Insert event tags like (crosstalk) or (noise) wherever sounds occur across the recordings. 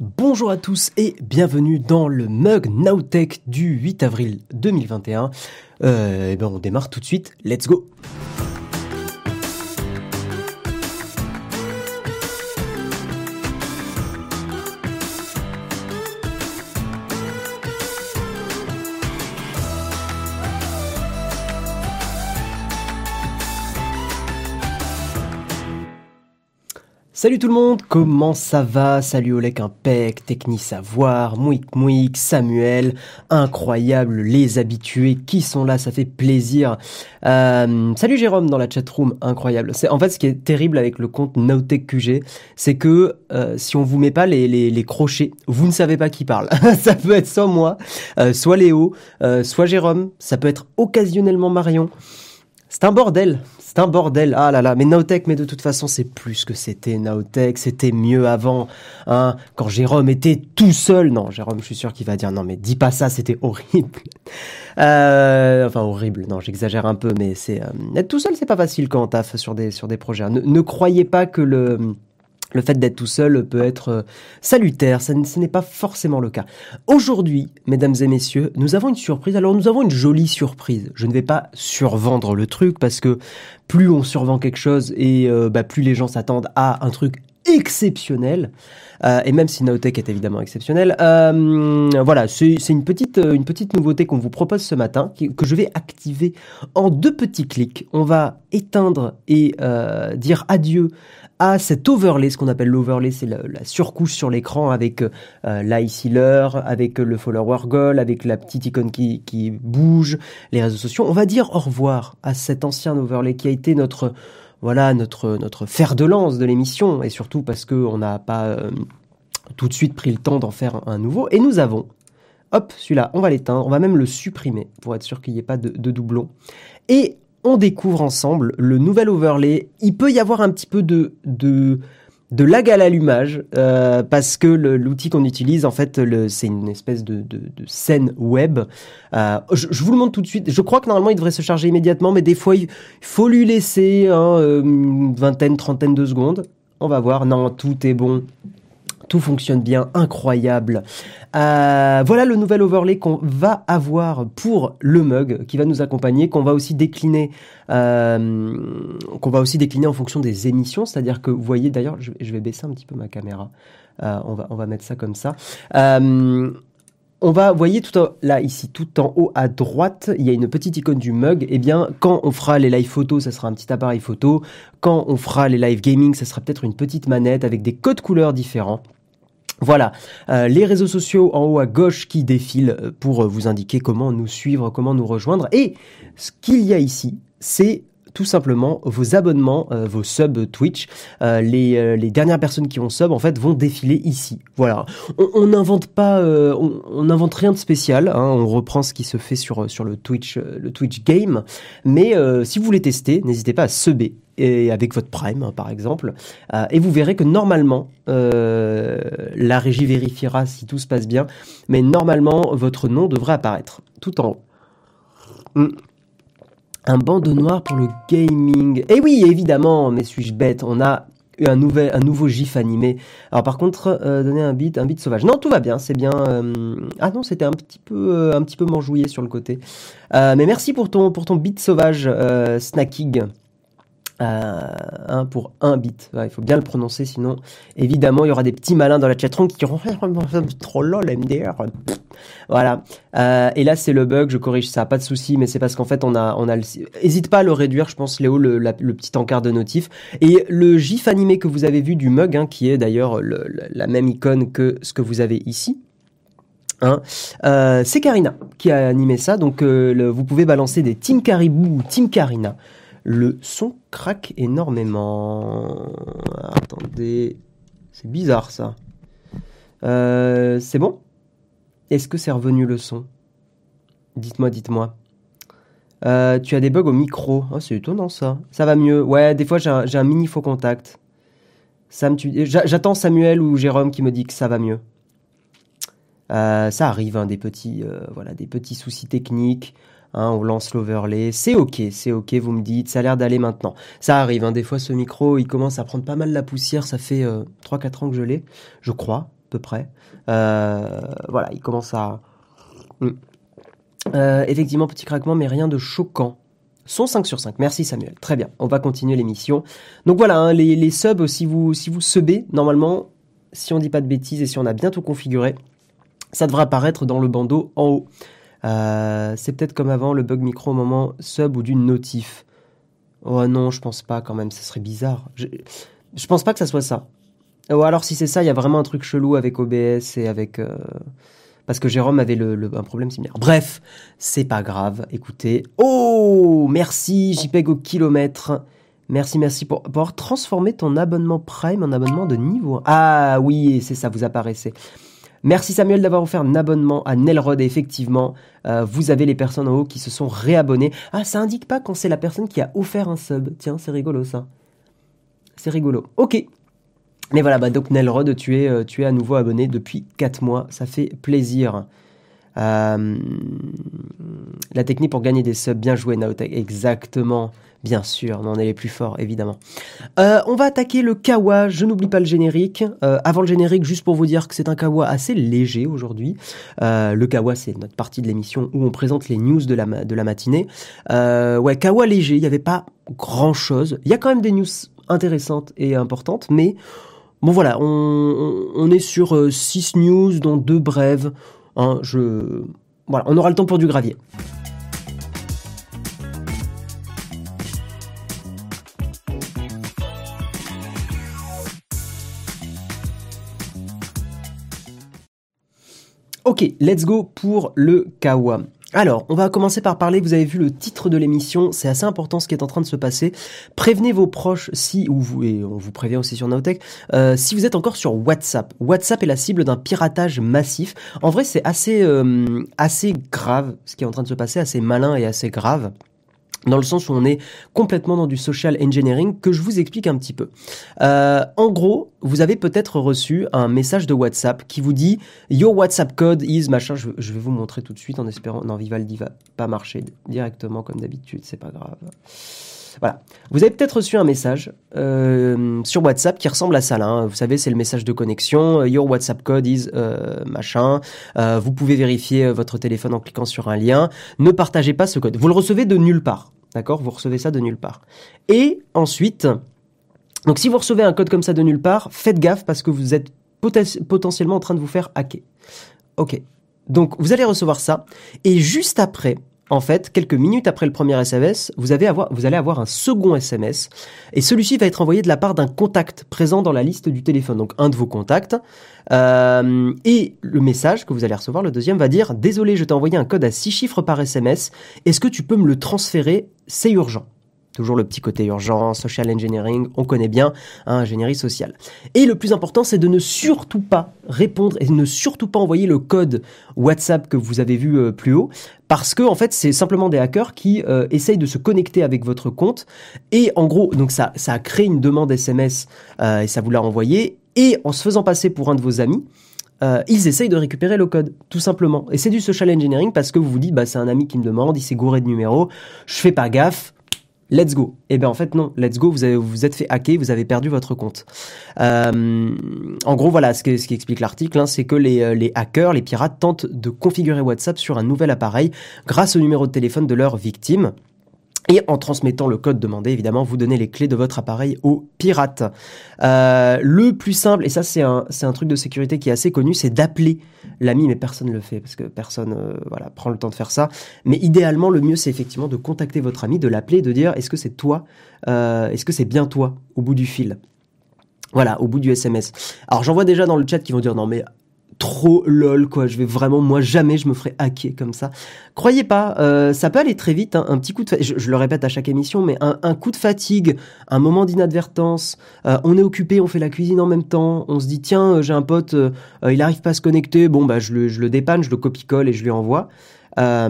Bonjour à tous et bienvenue dans le Mug Nowtech du 8 avril 2021. Euh, et ben on démarre tout de suite, let's go Salut tout le monde, comment ça va? Salut Olek Impec, Techni Savoir, Mouik Mouik, Samuel, incroyable, les habitués qui sont là, ça fait plaisir. Euh, salut Jérôme dans la chatroom, incroyable. C'est en fait ce qui est terrible avec le compte QG, c'est que euh, si on vous met pas les, les, crochets, vous ne savez pas qui parle. (laughs) ça peut être soit moi, euh, soit Léo, soit Jérôme, ça peut être occasionnellement Marion. C'est un bordel, c'est un bordel. Ah là là, mais Naotech, mais de toute façon, c'est plus que c'était Naotech, c'était mieux avant. Hein, quand Jérôme était tout seul. Non, Jérôme, je suis sûr qu'il va dire non, mais dis pas ça, c'était horrible. (laughs) Euh, enfin, horrible. Non, j'exagère un peu, mais c'est euh, être tout seul, c'est pas facile quand on taffe sur des sur des projets. Ne, ne croyez pas que le le fait d'être tout seul peut être euh, salutaire, ce n'est pas forcément le cas. Aujourd'hui, mesdames et messieurs, nous avons une surprise. Alors nous avons une jolie surprise. Je ne vais pas survendre le truc parce que plus on survend quelque chose et euh, bah, plus les gens s'attendent à un truc exceptionnel. Euh, et même si Naotech est évidemment exceptionnel, voilà, c'est une petite une petite nouveauté qu'on vous propose ce matin, que je vais activer en deux petits clics. On va éteindre et dire adieu à cet overlay, ce qu'on appelle l'overlay, c'est la, surcouche sur l'écran avec euh, avec le follower goal, avec la petite icône qui, bouge, les réseaux sociaux. On va dire au revoir à cet ancien overlay qui a été notre voilà notre notre fer de lance de l'émission et surtout parce que on n'a pas euh, tout de suite pris le temps d'en faire un, nouveau et nous avons hop celui-là on va l'éteindre on va même le supprimer pour être sûr qu'il n'y ait pas de, de doublon et on découvre ensemble le nouvel overlay. Il peut y avoir un petit peu de, de, de lag à l'allumage euh, parce que l'outil qu'on utilise en fait c'est une espèce de, de, scène web. Euh, je, vous le montre tout de suite. Je crois que normalement il devrait se charger immédiatement, mais des fois il faut lui laisser hein, euh, une vingtaine, trentaine de secondes. On va voir. Non, tout est bon tout fonctionne bien, incroyable. Euh, voilà le nouvel overlay qu'on va avoir pour le mug qui va nous accompagner, qu'on va aussi décliner, euh, qu'on va aussi décliner en fonction des émissions. C'est-à-dire que vous voyez, d'ailleurs, je, vais baisser un petit peu ma caméra. Euh, on va on mettre ça comme ça. on va, voyez tout là ici, tout en haut à droite, il y a une petite icône du mug. Eh bien, quand on fera les live photos, ça sera un petit appareil photo. Quand on fera les live gaming, ça sera peut-être une petite manette avec des codes couleurs différents. Voilà, euh, les réseaux sociaux en haut à gauche qui défilent pour euh, vous indiquer comment nous suivre, comment nous rejoindre. Et ce qu'il y a ici, c'est tout simplement vos abonnements, vos subs Twitch. les, les, dernières personnes qui ont sub en fait vont défiler ici. Voilà, on n'invente pas, on n'invente rien de spécial. Hein. on reprend ce qui se fait sur sur le Twitch, le Twitch game. Mais si vous voulez tester, n'hésitez pas à subber et avec votre Prime hein, par exemple, euh, et vous verrez que normalement, euh, la régie vérifiera si tout se passe bien, mais normalement votre nom devrait apparaître tout en haut. Hmm. Un bandeau noir pour le gaming. Et oui, évidemment, mais suis-je bête, on a un, nouvel, un nouveau gif animé. Alors par contre, euh, donner un beat, un beat sauvage. Non, tout va bien, c'est bien. Ah non, c'était un petit peu, un petit peu manjouillé sur le côté. mais merci pour ton, pour ton beat sauvage, Snacking. Euh, pour un bit. il faut bien le prononcer, sinon, évidemment, il y aura des petits malins dans la chatroom qui diront trop lol MDR. Voilà. Euh, et là, c'est le bug. Je corrige ça, pas de souci, mais c'est parce qu'en fait, on a, on a. Le... Hésite pas à le réduire, je pense, Léo, le, le petit encart de notif. Et le gif animé que vous avez vu du mug, hein, qui est d'ailleurs la même icône que ce que vous avez ici. Hein, euh, c'est Karina qui a animé ça, donc euh, vous pouvez balancer des Team Caribou ou Team Karina le son craque énormément. Attendez, c'est bizarre ça. Euh, c'est bon? Est-ce que c'est revenu le son? Dites-moi, dites-moi. Euh, tu as des bugs au micro. Oh, c'est étonnant ça. Ça va mieux. Ouais, des fois j'ai un, mini faux contact. Sam, J'attends Samuel ou Jérôme qui me dit que ça va mieux. Euh, ça arrive, hein, des petits, voilà, des petits soucis techniques. Hein, on lance l'overlay, c'est ok, c'est ok, vous me dites, ça a l'air d'aller maintenant. Ça arrive, hein, des fois ce micro, il commence à prendre pas mal la poussière, ça fait 3-4 euh, ans que je l'ai, je crois. peu près. voilà, il commence à... Hmm. effectivement, petit craquement, mais rien de choquant. Son 5 sur 5. Merci Samuel. Très bien. On va continuer l'émission. Donc voilà, hein, les, les, subs, si vous, si vous subez, normalement, si on dit pas de bêtises et si on a bien tout configuré, ça devrait apparaître dans le bandeau en haut. Euh, c'est peut-être comme avant le bug micro au moment sub ou d'une notif. Oh non, je pense pas quand même, ça serait bizarre. Je, pense pas que ça soit ça. Ou alors si c'est ça, il y a vraiment un truc chelou avec OBS et avec... Euh, parce que Jérôme avait un problème similaire. Bref, c'est pas grave, écoutez. Oh, merci JPEG au kilomètre. Merci, merci pour, pour avoir transformé ton abonnement Prime en abonnement de niveau Ah oui, c'est ça, vous apparaissez. Merci Samuel d'avoir offert un abonnement à Nelrod et effectivement, euh, vous avez les personnes en haut qui se sont réabonnées. Ah, ça indique pas quand c'est la personne qui a offert un sub. Tiens, c'est rigolo ça. C'est rigolo. Ok. Mais voilà, bah, donc Nelrod, tu es, euh, tu à nouveau abonné depuis 4 mois. Ça fait plaisir. Euh, la technique pour gagner des subs, bien joué Naotech, exactement. Bien sûr, on est les plus forts, évidemment. Euh, on va attaquer le kawa, je n'oublie pas le générique. Euh, avant le générique, juste pour vous dire que c'est un kawa assez léger aujourd'hui. Euh, le kawa, c'est notre partie de l'émission où on présente les news de la, de la matinée. ouais, kawa léger, il n'y avait pas grand-chose. Il y a quand même des news intéressantes et importantes, mais bon voilà, on, on est sur 6 news, dont deux brèves. Hein, je... Voilà, on aura le temps pour du gravier. Ok, let's go pour le Kawa. Alors, on va commencer par parler, vous avez vu le titre de l'émission, c'est assez important ce qui est en train de se passer. Prévenez vos proches si, ou vous, et on vous prévient aussi sur Naotech, euh, si vous êtes encore sur WhatsApp. WhatsApp est la cible d'un piratage massif. En vrai, c'est assez, euh, assez grave ce qui est en train de se passer, assez malin et assez grave dans le sens où on est complètement dans du social engineering que je vous explique un petit peu. Euh, en gros, vous avez peut-être reçu un message de WhatsApp qui vous dit Your WhatsApp code is machin. Je, vais vous montrer tout de suite en espérant. Non, Vivaldi va pas marcher directement comme d'habitude, c'est pas grave. Voilà. Vous avez peut-être reçu un message euh, sur WhatsApp qui ressemble à ça là. Hein. Vous savez, c'est le message de connexion. Your WhatsApp code is euh, machin. Euh, vous pouvez vérifier votre téléphone en cliquant sur un lien. Ne partagez pas ce code. Vous le recevez de nulle part. D'accord? Vous recevez ça de nulle part. Et ensuite, donc si vous recevez un code comme ça de nulle part, faites gaffe parce que vous êtes potentiellement en train de vous faire hacker. Ok. Donc vous allez recevoir ça. Et juste après, en fait, quelques minutes après le premier SMS, vous, allez avoir un second SMS. Et celui-ci va être envoyé de la part d'un contact présent dans la liste du téléphone. Donc un de vos contacts. Euh, et le message que vous allez recevoir, le deuxième, va dire Désolé, je t'ai envoyé un code à six chiffres par SMS. Est-ce que tu peux me le transférer? C'est urgent. Toujours le petit côté urgent, social engineering, on connaît bien, hein, ingénierie sociale. Et le plus important, c'est de ne surtout pas répondre et ne surtout pas envoyer le code WhatsApp que vous avez vu euh, plus haut, parce que en fait, c'est simplement des hackers qui euh, essayent de se connecter avec votre compte et en gros, donc ça, ça a créé une demande SMS euh, et ça vous l'a envoyé et en se faisant passer pour un de vos amis. ils essayent de récupérer le code, tout simplement. Et c'est du social engineering parce que vous vous dites, bah, c'est un ami qui me demande, il s'est gouré de numéro, je fais pas gaffe, let's go. Eh bien en fait non, let's go, vous vous êtes fait hacker, vous avez perdu votre compte. Euh, en gros voilà, ce, qui explique l'article, hein, c'est que euh, les hackers, les pirates tentent de configurer WhatsApp sur un nouvel appareil grâce au numéro de téléphone de leur victime. Et en transmettant le code demandé, évidemment, vous donnez les clés de votre appareil aux pirates. Euh, le plus simple, et ça c'est un, un truc de sécurité qui est assez connu, c'est d'appeler l'ami, mais personne ne le fait parce que personne euh, voilà, prend le temps de faire ça. Mais idéalement, le mieux c'est effectivement de contacter votre ami, de l'appeler, de dire est-ce que c'est toi, euh, est-ce que c'est bien toi au bout du fil? Voilà, au bout du SMS. Alors j'en vois déjà dans le chat qui vont dire non mais trop lol quoi. Je vais vraiment moi jamais je me ferai hacker comme ça. Croyez pas, euh, ça peut aller très vite. Hein. Un petit coup de, je, le répète à chaque émission, mais un, coup de fatigue, un moment d'inadvertance, euh, on est occupé, on fait la cuisine en même temps, on se dit tiens euh, j'ai un pote, il arrive pas à se connecter, bon bah je le, je le dépanne, je le copie-colle et je lui envoie. bah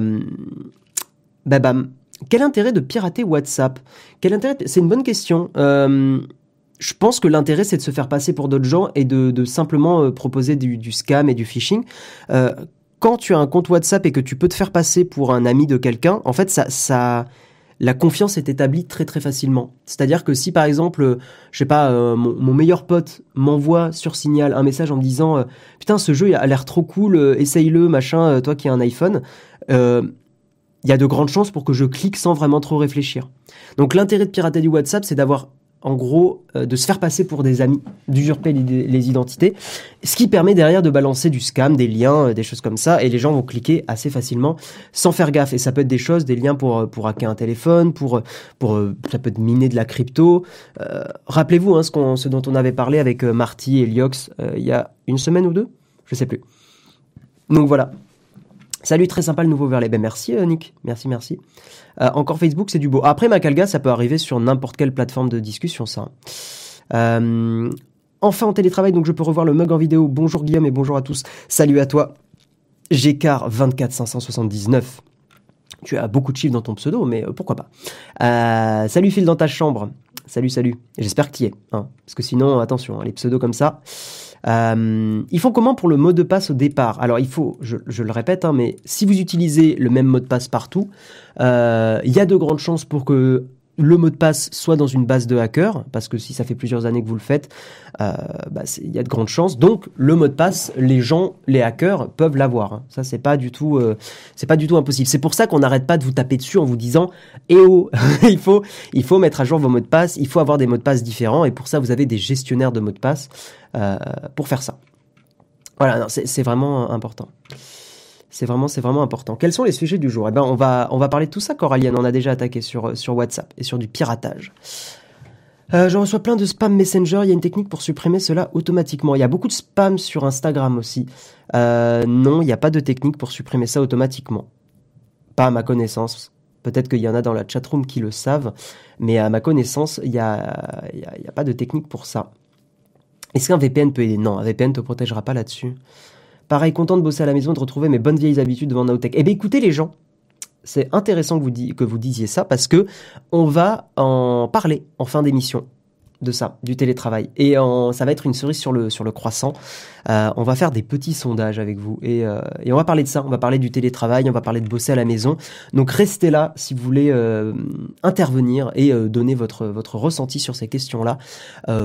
bam. Quel intérêt de pirater WhatsApp? Quel intérêt C'est une bonne question je pense que l'intérêt, c'est de se faire passer pour d'autres gens et de, simplement euh, proposer du, scam et du phishing. Euh, quand tu as un compte WhatsApp et que tu peux te faire passer pour un ami de quelqu'un, en fait, ça, ça, la confiance est établie très très facilement. C'est-à-dire que si par exemple, je sais pas, mon, meilleur pote m'envoie sur Signal un message en me disant putain ce jeu a l'air trop cool, essaye-le machin, toi qui as un iPhone, il y a de grandes chances pour que je clique sans vraiment trop réfléchir. Donc l'intérêt de pirater du WhatsApp, c'est d'avoir en gros, euh, de se faire passer pour des amis, d'usurper les, identités, ce qui permet derrière de balancer du scam, des liens, euh, des choses comme ça, et les gens vont cliquer assez facilement sans faire gaffe. Et ça peut être des choses, des liens pour euh, pour hacker un téléphone, pour pour ça peut être miner de la crypto. Rappelez-vous hein, ce, ce dont on avait parlé avec Marty et Liox il y a une semaine ou deux, je sais plus. Donc voilà, Salut, très sympa le nouveau verlet. Ben merci euh, Nick, merci, merci. Euh, encore Facebook, c'est du beau. Après Macalga, ça peut arriver sur n'importe quelle plateforme de discussion, ça. Euh, enfin en télétravail, donc je peux revoir le mug en vidéo. Bonjour Guillaume et bonjour à tous. Salut à toi. Gécard 24579. Tu as beaucoup de chiffres dans ton pseudo, mais pourquoi pas. salut Phil dans ta chambre. Salut, salut. J'espère que tu y es. Hein, parce que sinon, attention, hein, les pseudos comme ça. Euh, ils font comment pour le mot de passe au départ? Alors il faut, je, le répète, hein, mais si vous utilisez le même mot de passe partout, euh, il y a de grandes chances pour que le mot de passe soit dans une base de hacker, parce que si ça fait plusieurs années que vous le faites, euh, bah, il y a de grandes chances. Donc le mot de passe, les gens, les hackers peuvent l'avoir. Hein. Ça c'est pas du tout, euh, c'est pas du tout impossible. C'est pour ça qu'on n'arrête pas de vous taper dessus en vous disant, eh oh, (laughs) il faut, il faut mettre à jour vos mots de passe, il faut avoir des mots de passe différents, et pour ça vous avez des gestionnaires de mots de passe euh, pour faire ça. Voilà, c'est vraiment important. C'est vraiment, c'est vraiment important. Quels sont les sujets du jour? Eh ben, on va, on va parler de tout ça. Coralie, on a déjà attaqué sur, sur WhatsApp et sur du piratage. Euh, je reçois plein de spam messenger. Il y a une technique pour supprimer cela automatiquement. Il y a beaucoup de spam sur Instagram aussi. Euh, non, il n'y a pas de technique pour supprimer ça automatiquement. Pas à ma connaissance. Peut-être qu'il y en a dans la chatroom qui le savent, mais à ma connaissance, il n'y a, y a, y a pas de technique pour ça. Est-ce qu'un VPN peut aider? Non, un VPN ne te protégera pas là-dessus. Pareil, content de bosser à la maison, de retrouver mes bonnes vieilles habitudes devant Nowtech. Eh bien, écoutez les gens, c'est intéressant que vous, que vous disiez ça parce que on va en parler en fin d'émission de ça, du télétravail. Et ça va être une cerise sur le, sur le croissant. Euh, on va faire des petits sondages avec vous et, euh, et, on va parler de ça. On va parler du télétravail, on va parler de bosser à la maison. Donc restez là si vous voulez euh, intervenir et donner votre, votre ressenti sur ces questions-là.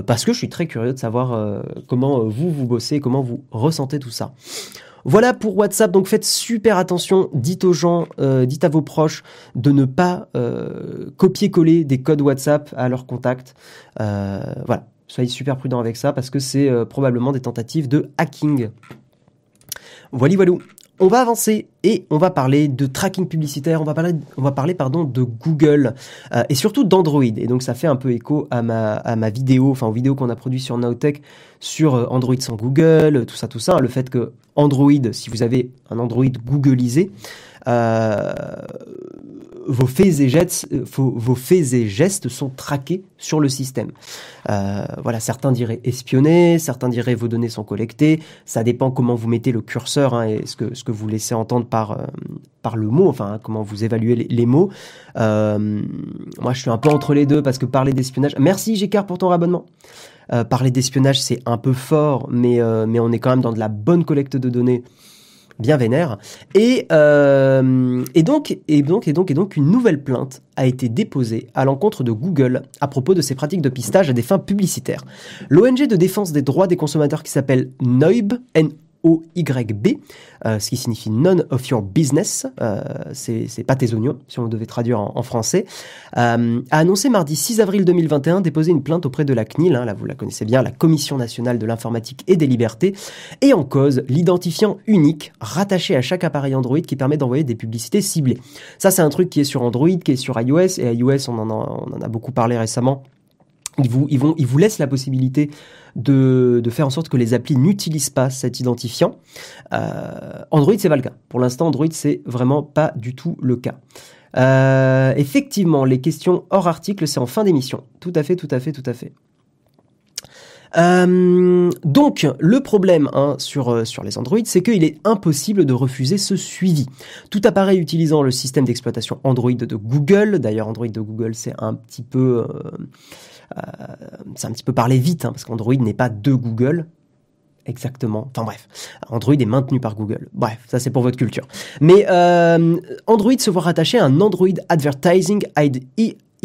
parce que je suis très curieux de savoir comment vous, vous bossez, comment vous ressentez tout ça. Voilà pour WhatsApp, donc faites super attention, dites aux gens, euh, dites à vos proches de ne pas euh, copier-coller des codes WhatsApp à leurs contacts. Euh, voilà, soyez super prudents avec ça parce que c'est probablement des tentatives de hacking. Voilà, voilà. On va avancer et on va parler de tracking publicitaire, on va parler, pardon, de Google euh, et surtout d'Android. Et donc ça fait un peu écho à ma, à ma vidéo, enfin aux vidéos qu'on a produites sur Nowtech sur euh, Android sans Google, tout ça, tout ça. Le fait que Android, si vous avez un Android Googleisé, euh, vos faits et gestes, euh, vos, faits et gestes sont traqués sur le système. Euh, voilà, certains diraient espionner, certains diraient vos données sont collectées. Ça dépend comment vous mettez le curseur hein, et ce que ce que vous laissez entendre par euh, par le mot, enfin comment vous évaluez les, mots. moi, je suis un peu entre les deux parce que parler d'espionnage. Merci Gécard pour ton rabonnement. parler d'espionnage, c'est un peu fort, mais mais on est quand même dans de la bonne collecte de données bien vénère. Et, euh, et, donc, et, donc, et, donc, et donc, une nouvelle plainte a été déposée à l'encontre de Google à propos de ses pratiques de pistage à des fins publicitaires. L'ONG de défense des droits des consommateurs qui s'appelle NOIB, OYB, euh, ce qui signifie None of Your Business, euh, c'est pas tes oignons, si on devait traduire en, français, euh, a annoncé mardi 6 avril 2021 déposer une plainte auprès de la CNIL, hein, là vous la connaissez bien, la Commission nationale de l'informatique et des libertés, et en cause l'identifiant unique rattaché à chaque appareil Android qui permet d'envoyer des publicités ciblées. Ça c'est un truc qui est sur Android, qui est sur iOS, et iOS on en on en a beaucoup parlé récemment ils vous, ils, vont, ils vous laissent la possibilité de, faire en sorte que les applis n'utilisent pas cet identifiant. Euh, Android, c'est pas le cas. Pour l'instant, Android, c'est vraiment pas du tout le cas. Euh, effectivement, les questions hors article, c'est en fin d'émission. Tout à fait, tout à fait, tout à fait. Euh, donc, le problème hein, sur, euh, sur les Android, c'est qu'il est impossible de refuser ce suivi. Tout appareil utilisant le système d'exploitation Android de Google, d'ailleurs Android de Google, c'est un petit peu... c'est un petit peu parler vite, hein, parce qu'Android n'est pas de Google. exactement. Enfin bref, Android est maintenu par Google. Bref, ça c'est pour votre culture. Mais euh, Android se voit rattacher à un Android Advertising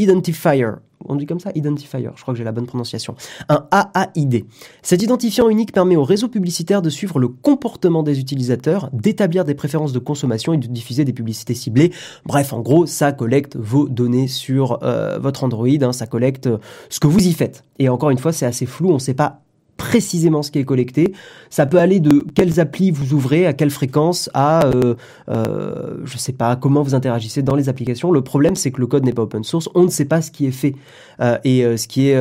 Identifier on dit comme ça, identifier, je crois que j'ai la bonne prononciation, un AAID. Cet identifiant unique permet au réseau publicitaire de suivre le comportement des utilisateurs, d'établir des préférences de consommation et de diffuser des publicités ciblées. Bref, en gros, ça collecte vos données sur euh, votre Android, hein, ça collecte ce que vous y faites. Et encore une fois, c'est assez flou, on ne sait pas précisément ce qui est collecté. Ça peut aller de quelles applis vous ouvrez, à quelle fréquence, à euh, euh, je sais pas comment vous interagissez dans les applications. Le problème, c'est que le code n'est pas open source. On ne sait pas ce qui est fait euh, et ce qui est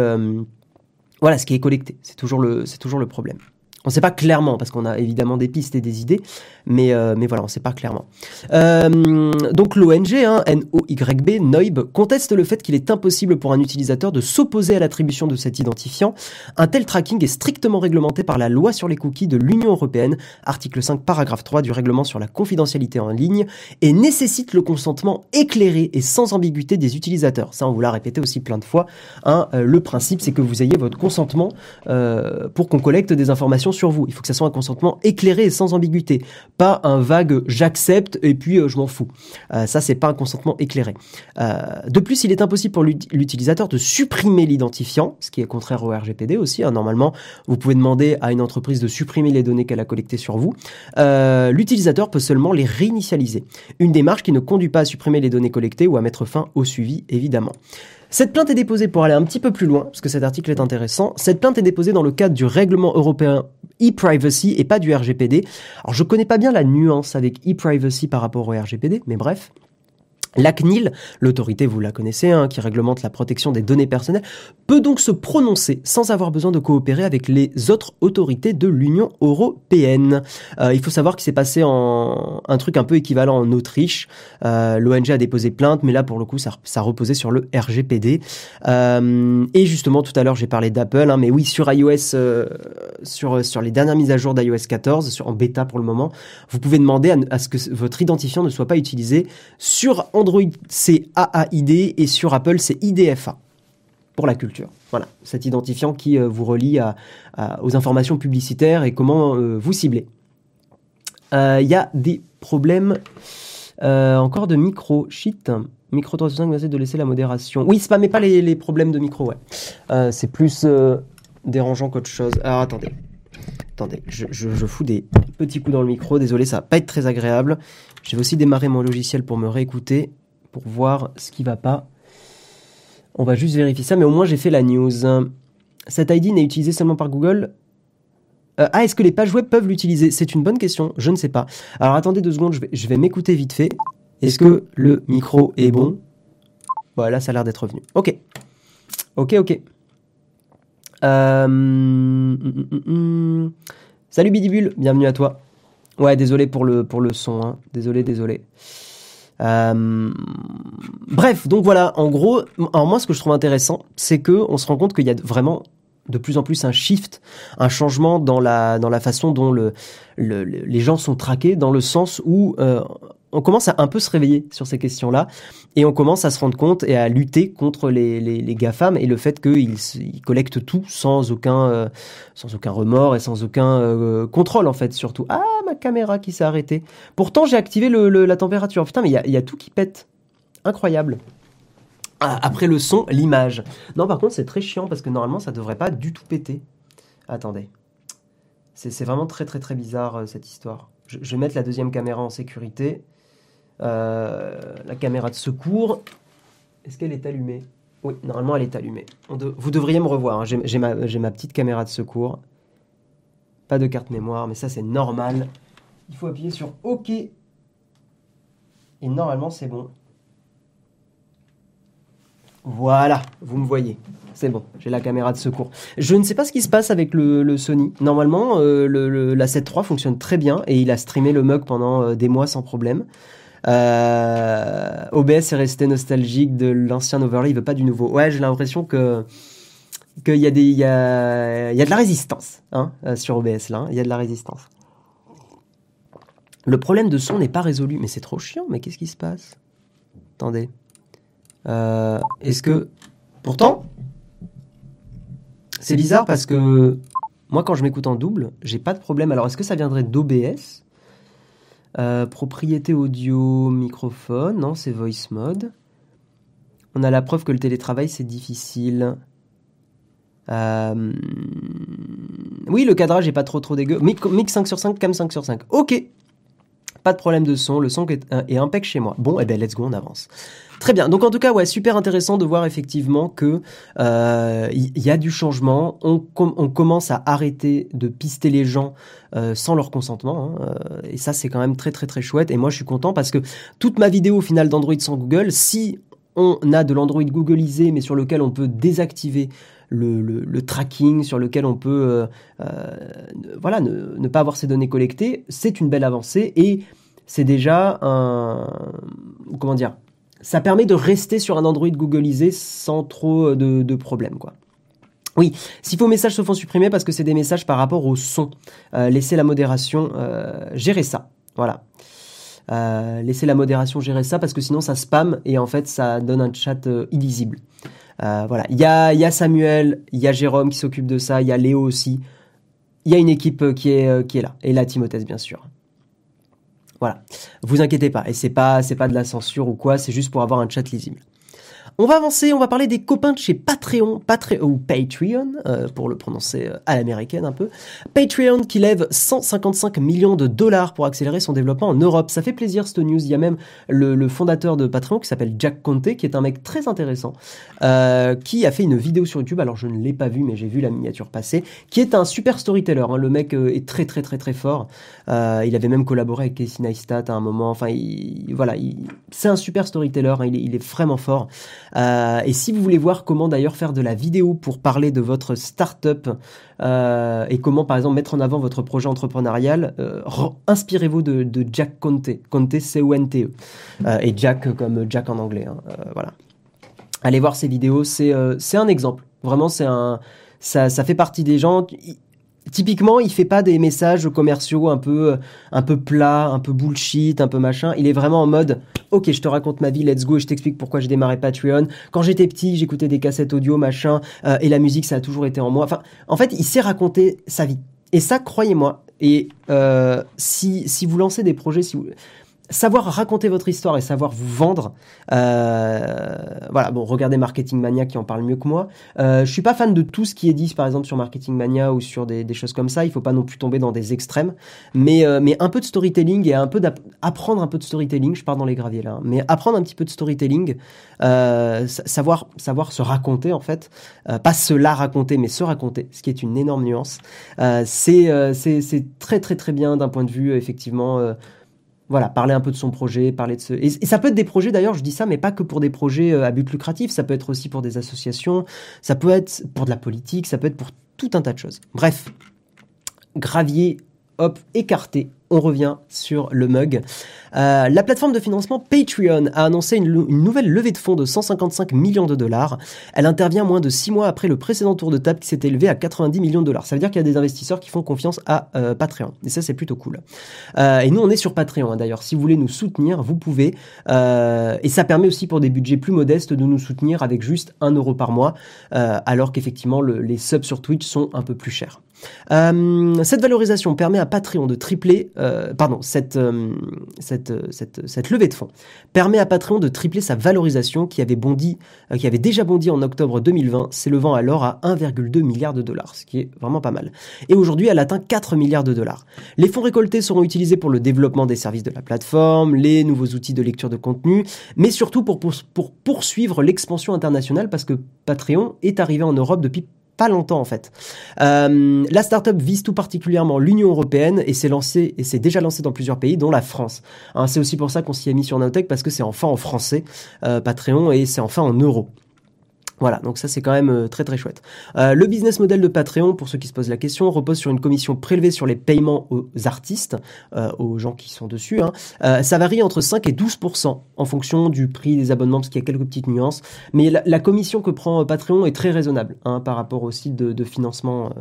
voilà ce qui est collecté. C'est toujours le c'est toujours le problème. On ne sait pas clairement, parce qu'on a évidemment des pistes et des idées, mais, euh, mais voilà, on ne sait pas clairement. Euh, donc l'ONG, hein, NOYB, NOIB, conteste le fait qu'il est impossible pour un utilisateur de s'opposer à l'attribution de cet identifiant. Un tel tracking est strictement réglementé par la loi sur les cookies de l'Union européenne, article 5, paragraphe 3 du règlement sur la confidentialité en ligne, et nécessite le consentement éclairé et sans ambiguïté des utilisateurs. Ça, on vous l'a répété aussi plein de fois. Hein, euh, le principe, c'est que vous ayez votre consentement pour qu'on collecte des informations sur Il faut que ça soit un consentement éclairé et sans ambiguïté, pas un vague j'accepte et puis euh, je m'en fous. Euh, ça, c'est pas un consentement éclairé. Euh, de plus, il est impossible pour l'utilisateur de supprimer l'identifiant, ce qui est contraire au RGPD aussi. Hein. Normalement, vous pouvez demander à une entreprise de supprimer les données qu'elle a collectées sur vous. l'utilisateur peut seulement les réinitialiser. Une démarche qui ne conduit pas à supprimer les données collectées ou à mettre fin au suivi, évidemment. Cette plainte est déposée pour aller un petit peu plus loin, parce que cet article est intéressant. Cette plainte est déposée dans le cadre du règlement européen e-privacy et pas du RGPD. Alors je connais pas bien la nuance avec e-privacy par rapport au RGPD, mais bref. La CNIL, l'autorité, vous la connaissez, hein, qui réglemente la protection des données personnelles, peut donc se prononcer sans avoir besoin de coopérer avec les autres autorités de l'Union européenne. Euh, il faut savoir qu'il s'est passé en un truc un peu équivalent en Autriche. Euh, L'ONG a déposé plainte, mais là pour le coup ça, reposait sur le RGPD. Euh, et justement tout à l'heure j'ai parlé d'Apple, hein, mais oui sur iOS, sur les dernières mises à jour d'iOS 14, sur en bêta pour le moment, vous pouvez demander à, à, ce que votre identifiant ne soit pas utilisé sur Android, c'est AAID et sur Apple, c'est IDFA pour la culture. Voilà, cet identifiant qui euh, vous relie aux informations publicitaires et comment euh, vous cibler. Il euh, y a des problèmes encore de micro. Shit. Micro 365 va de laisser la modération. Oui, spammez pas les, les problèmes de micro, ouais. c'est plus dérangeant qu'autre chose. Alors attendez. Attendez, je, je, fous des petits coups dans le micro. Désolé, ça va pas être très agréable. Je vais aussi démarrer mon logiciel pour me réécouter, pour voir ce qui va pas. On va juste vérifier ça, mais au moins j'ai fait la news. Cet ID n'est utilisé seulement par Google. Euh, ah, est-ce que les pages web peuvent l'utiliser? C'est une bonne question, je ne sais pas. Alors attendez deux secondes, je vais, je vais m'écouter vite fait. Est-ce que le micro est bon? Voilà, ça a l'air d'être revenu. Ok. Ok, ok. Euh... Hum, hum, hum, Salut Bidibule, bienvenue à toi. Ouais, désolé pour le, pour le son. Hein. Désolé, désolé. Euh, bref, donc voilà, en gros, alors moi ce que je trouve intéressant, c'est que on se rend compte qu'il y a vraiment de plus en plus un shift, un changement dans la dans la façon dont le, le les gens sont traqués, dans le sens où euh, on commence à un peu se réveiller sur ces questions-là et on commence à se rendre compte et à lutter contre les, GAFAM et le fait qu'ils ils collectent tout sans aucun, euh, sans aucun remords et sans aucun euh, contrôle en fait surtout. Ah, ma caméra qui s'est arrêtée. Pourtant j'ai activé la température. Putain, mais il y a, y a, tout qui pète. Incroyable. Ah, après le son, l'image. Non, par contre c'est très chiant parce que normalement ça devrait pas du tout péter. Attendez. C'est vraiment très très très bizarre euh, cette histoire. Je, je vais mettre la deuxième caméra en sécurité. Euh, la caméra de secours. Est-ce qu'elle est allumée? Oui, normalement elle est allumée. vous devriez me revoir. Hein. J'ai ma, petite caméra de secours. Pas de carte mémoire, mais ça c'est normal. Il faut appuyer sur OK. Et normalement c'est bon. Voilà, vous me voyez. C'est bon, j'ai la caméra de secours. Je ne sais pas ce qui se passe avec le, Sony. Normalement, euh, le, la 7.3 fonctionne très bien et il a streamé le mug pendant euh, des mois sans problème. Euh, OBS est resté nostalgique de l'ancien overlay, il veut pas du nouveau. Ouais, j'ai l'impression que qu'il y a des y a, y a de la résistance hein, euh, sur OBS là, hein. il y a de la résistance. Le problème de son n'est pas résolu, mais c'est trop chiant. Mais qu'est-ce qui se passe? Attendez. Euh, Est-ce que pourtant c'est bizarre parce que Moi, quand je m'écoute en double, j'ai pas de problème. Alors, est-ce que ça viendrait d'OBS euh, Propriété audio, microphone. Non, c'est voice mode. On a la preuve que le télétravail, c'est difficile. Euh, oui, le cadrage est pas trop trop dégueu. Mic, 5 sur 5, cam 5 sur 5. Ok. Pas de problème de son, le son est, est impec chez moi. Bon, et eh ben let's go, on avance. Très bien. Donc en tout cas, ouais, super intéressant de voir effectivement que il euh, y, a du changement. On, commence à arrêter de pister les gens euh, sans leur consentement. Hein. Euh, et ça, c'est quand même très très très chouette. Et moi, je suis content parce que toute ma vidéo au final d'Android sans Google, si on a de l'Android Googleisé, mais sur lequel on peut désactiver le, tracking, sur lequel on peut euh, euh, voilà, ne, pas avoir ces données collectées, c'est une belle avancée et c'est déjà un. Comment dire Ça permet de rester sur un Android Googleisé sans trop de, problèmes. Oui, si vos messages se font supprimer parce que c'est des messages par rapport au son, euh, laissez la modération gérer ça. Voilà. laissez la modération gérer ça parce que sinon ça spam et en fait ça donne un chat illisible. Euh, voilà, il y a, y a Samuel, il y a Jérôme qui s'occupe de ça, il y a Léo aussi. Il y a une équipe euh, qui est, euh, qui est là. Et la Timothée, bien sûr. Voilà. Vous inquiétez pas. Et c'est pas, c'est pas de la censure ou quoi, c'est juste pour avoir un chat lisible. On va avancer, on va parler des copains de chez Patreon, Patreon ou Patreon, euh, pour le prononcer euh, à l'américaine un peu. Patreon qui lève 155 millions de dollars pour accélérer son développement en Europe. Ça fait plaisir cette news. Il y a même le, fondateur de Patreon qui s'appelle Jack Conte, qui est un mec très intéressant, euh, qui a fait une vidéo sur YouTube. Alors je ne l'ai pas vu, mais j'ai vu la miniature passer. Qui est un super storyteller. Hein. Le mec est très très très très fort. il avait même collaboré avec Casey Neistat à un moment. Enfin, voilà, c'est un super storyteller. Hein. Il, il est vraiment fort. Euh, et si vous voulez voir comment d'ailleurs faire de la vidéo pour parler de votre startup euh, et comment par exemple mettre en avant votre projet entrepreneurial, euh, inspirez-vous de, Jack Conte, Conte C-O-N-T-E, et Jack comme Jack en anglais. Hein, voilà. Allez voir ces vidéos, c'est un exemple. Vraiment, c'est un ça, ça fait partie des gens. Typiquement, il fait pas des messages commerciaux un peu, un peu plats, un peu bullshit, un peu machin. Il est vraiment en mode, ok, je te raconte ma vie, let's go, et je t'explique pourquoi j'ai démarré Patreon. Quand j'étais petit, j'écoutais des cassettes audio, machin, euh, et la musique, ça a toujours été en moi. Enfin, en fait, il sait raconter sa vie. Et ça, croyez-moi. Et euh, si, si vous lancez des projets, si vous, savoir raconter votre histoire et savoir vous vendre. Euh, voilà, bon, regardez Marketing Mania qui en parle mieux que moi. Euh, je suis pas fan de tout ce qui est dit, par exemple, sur Marketing Mania ou sur des, choses comme ça. Il faut pas non plus tomber dans des extrêmes. Mais, euh, mais un peu de storytelling et un peu apprendre un peu de storytelling. Je pars dans les graviers là. Hein. mais apprendre un petit peu de storytelling, euh, savoir, savoir se raconter en fait. pas se la raconter, mais se raconter, ce qui est une énorme nuance. c'est, c'est très très très bien d'un point de vue effectivement voilà, parler un peu de son projet, parler de ce... Et, ça peut être des projets, d'ailleurs, je dis ça, mais pas que pour des projets euh, à but lucratif, ça peut être aussi pour des associations, ça peut être pour de la politique, ça peut être pour tout un tas de choses. Bref, gravier, hop, écarté, on revient sur le mug. Euh, la plateforme de financement Patreon a annoncé une, nouvelle levée de fonds de 155 millions de dollars. Elle intervient moins de 6 mois après le précédent tour de table qui s'était élevé à 90 millions de dollars. Ça veut dire qu'il y a des investisseurs qui font confiance à euh, Patreon. Et ça, c'est plutôt cool. Euh, et nous, on est sur Patreon. Hein, d'ailleurs, si vous voulez nous soutenir, vous pouvez. et ça permet aussi pour des budgets plus modestes de nous soutenir avec juste 1 euro par mois, alors qu'effectivement, les subs sur Twitch sont un peu plus chers. Cette valorisation permet à Patreon de tripler, pardon, cette, cette cette, levée de fonds permet à Patreon de tripler sa valorisation qui avait, bondi, euh, qui avait déjà bondi en octobre 2020, s'élevant alors à 1,2 milliard de dollars, ce qui est vraiment pas mal. Et aujourd'hui, elle atteint 4 milliards de dollars. Les fonds récoltés seront utilisés pour le développement des services de la plateforme, les nouveaux outils de lecture de contenu, mais surtout pour poursuivre l'expansion internationale parce que Patreon est arrivé en Europe depuis pas longtemps en fait. Euh, la startup vise tout particulièrement l'Union européenne et s'est lancé et s'est déjà lancé dans plusieurs pays, dont la France. Hein, c'est aussi pour ça qu'on s'y est mis sur Notech parce que c'est enfin en français euh, Patreon et c'est enfin en euros. Voilà, donc ça c'est quand même euh, très très chouette. Euh, le business model de Patreon, pour ceux qui se posent la question, repose sur une commission prélevée sur les paiements aux artistes, euh, aux gens qui sont dessus. Hein. ça varie entre 5 et 12% en fonction du prix des abonnements, parce qu'il y a quelques petites nuances. Mais la, commission que prend Patreon est très raisonnable hein, par rapport au site de, financement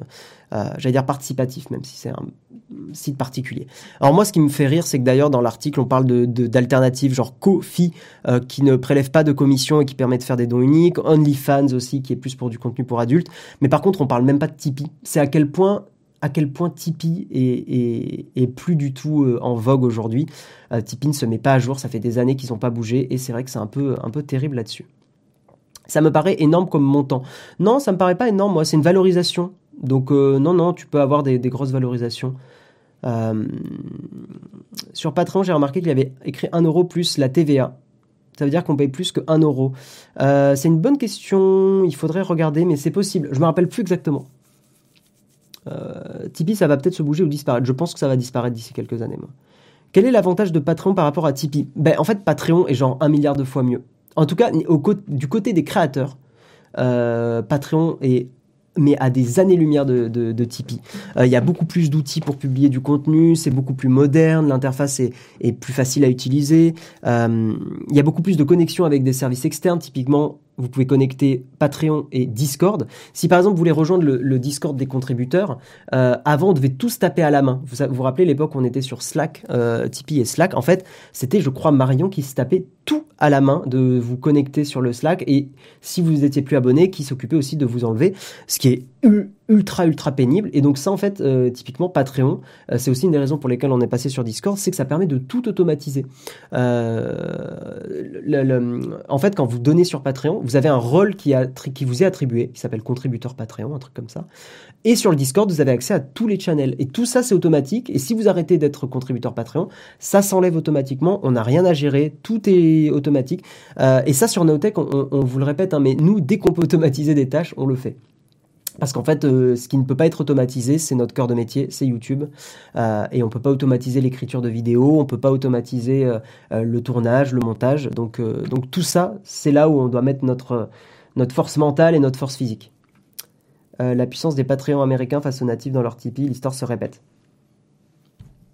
j'allais dire participatif, même si c'est un site particulier. Alors moi, ce qui me fait rire, c'est que d'ailleurs dans l'article, on parle de d'alternatives genre Ko-fi euh, qui ne prélève pas de commission et qui permet de faire des dons uniques, OnlyFans aussi qui est plus pour du contenu pour adultes. Mais par contre, on parle même pas de Tipeee. C'est à quel point à quel point Tipeee est, plus du tout euh, en vogue aujourd'hui. Euh, Tipeee ne se met pas à jour, ça fait des années qu'ils n'ont pas bougé et c'est vrai que c'est un peu, un peu terrible là-dessus. Ça me paraît énorme comme montant. Non, ça me paraît pas énorme, moi, c'est une valorisation. Donc euh, non, non, tu peux avoir des, grosses valorisations. sur Patreon, j'ai remarqué qu'il avait écrit 1 euro plus la TVA. Ça veut dire qu'on paye plus que 1 euro. c'est une bonne question, il faudrait regarder, mais c'est possible. Je me rappelle plus exactement. Euh, Tipeee, ça va peut-être se bouger ou disparaître. Je pense que ça va disparaître d'ici quelques années. Quel est l'avantage de Patreon par rapport à Tipeee? Ben, En fait, Patreon est genre un milliard de fois mieux. En tout cas, du côté des créateurs, euh, Patreon est mais à des années-lumière de, de, Tipeee. Euh, il y a beaucoup plus d'outils pour publier du contenu, c'est beaucoup plus moderne, l'interface est, est, plus facile à utiliser. il y a beaucoup plus de connexions avec des services externes, typiquement vous pouvez connecter Patreon et Discord. Si par exemple vous voulez rejoindre le, Discord des contributeurs, euh, avant on devait tous taper à la main. Vous vous, rappelez l'époque où on était sur Slack, euh, Tipeee et Slack? En fait, c'était je crois Marion qui se tapait tout à la main de vous connecter sur le Slack et si vous n'étiez plus abonné, qui s'occupait aussi de vous enlever, ce qui est ultra ultra pénible. Et donc ça en fait euh, typiquement Patreon euh, c'est aussi une des raisons pour lesquelles on est passé sur Discord c'est que ça permet de tout automatiser. Euh, en fait quand vous donnez sur Patreon vous avez un rôle qui, vous est attribué qui s'appelle contributeur Patreon un truc comme ça. Et sur le Discord vous avez accès à tous les channels. Et tout ça c'est automatique. Et si vous arrêtez d'être contributeur Patreon ça s'enlève automatiquement. On n'a rien à gérer. Tout est automatique. Et ça sur Notech on, on, vous le répète hein, mais nous dès qu'on peut automatiser des tâches on le fait parce qu'en fait, euh, ce qui ne peut pas être automatisé, c'est notre cœur de métier, c'est YouTube. Euh, et on peut pas automatiser l'écriture de vidéos, on peut pas automatiser euh, le tournage, le montage. Donc, tout ça, c'est là où on doit mettre notre, notre force mentale et notre force physique. la puissance des Patreons américains face aux natifs dans leur Tipeee, l'histoire se répète.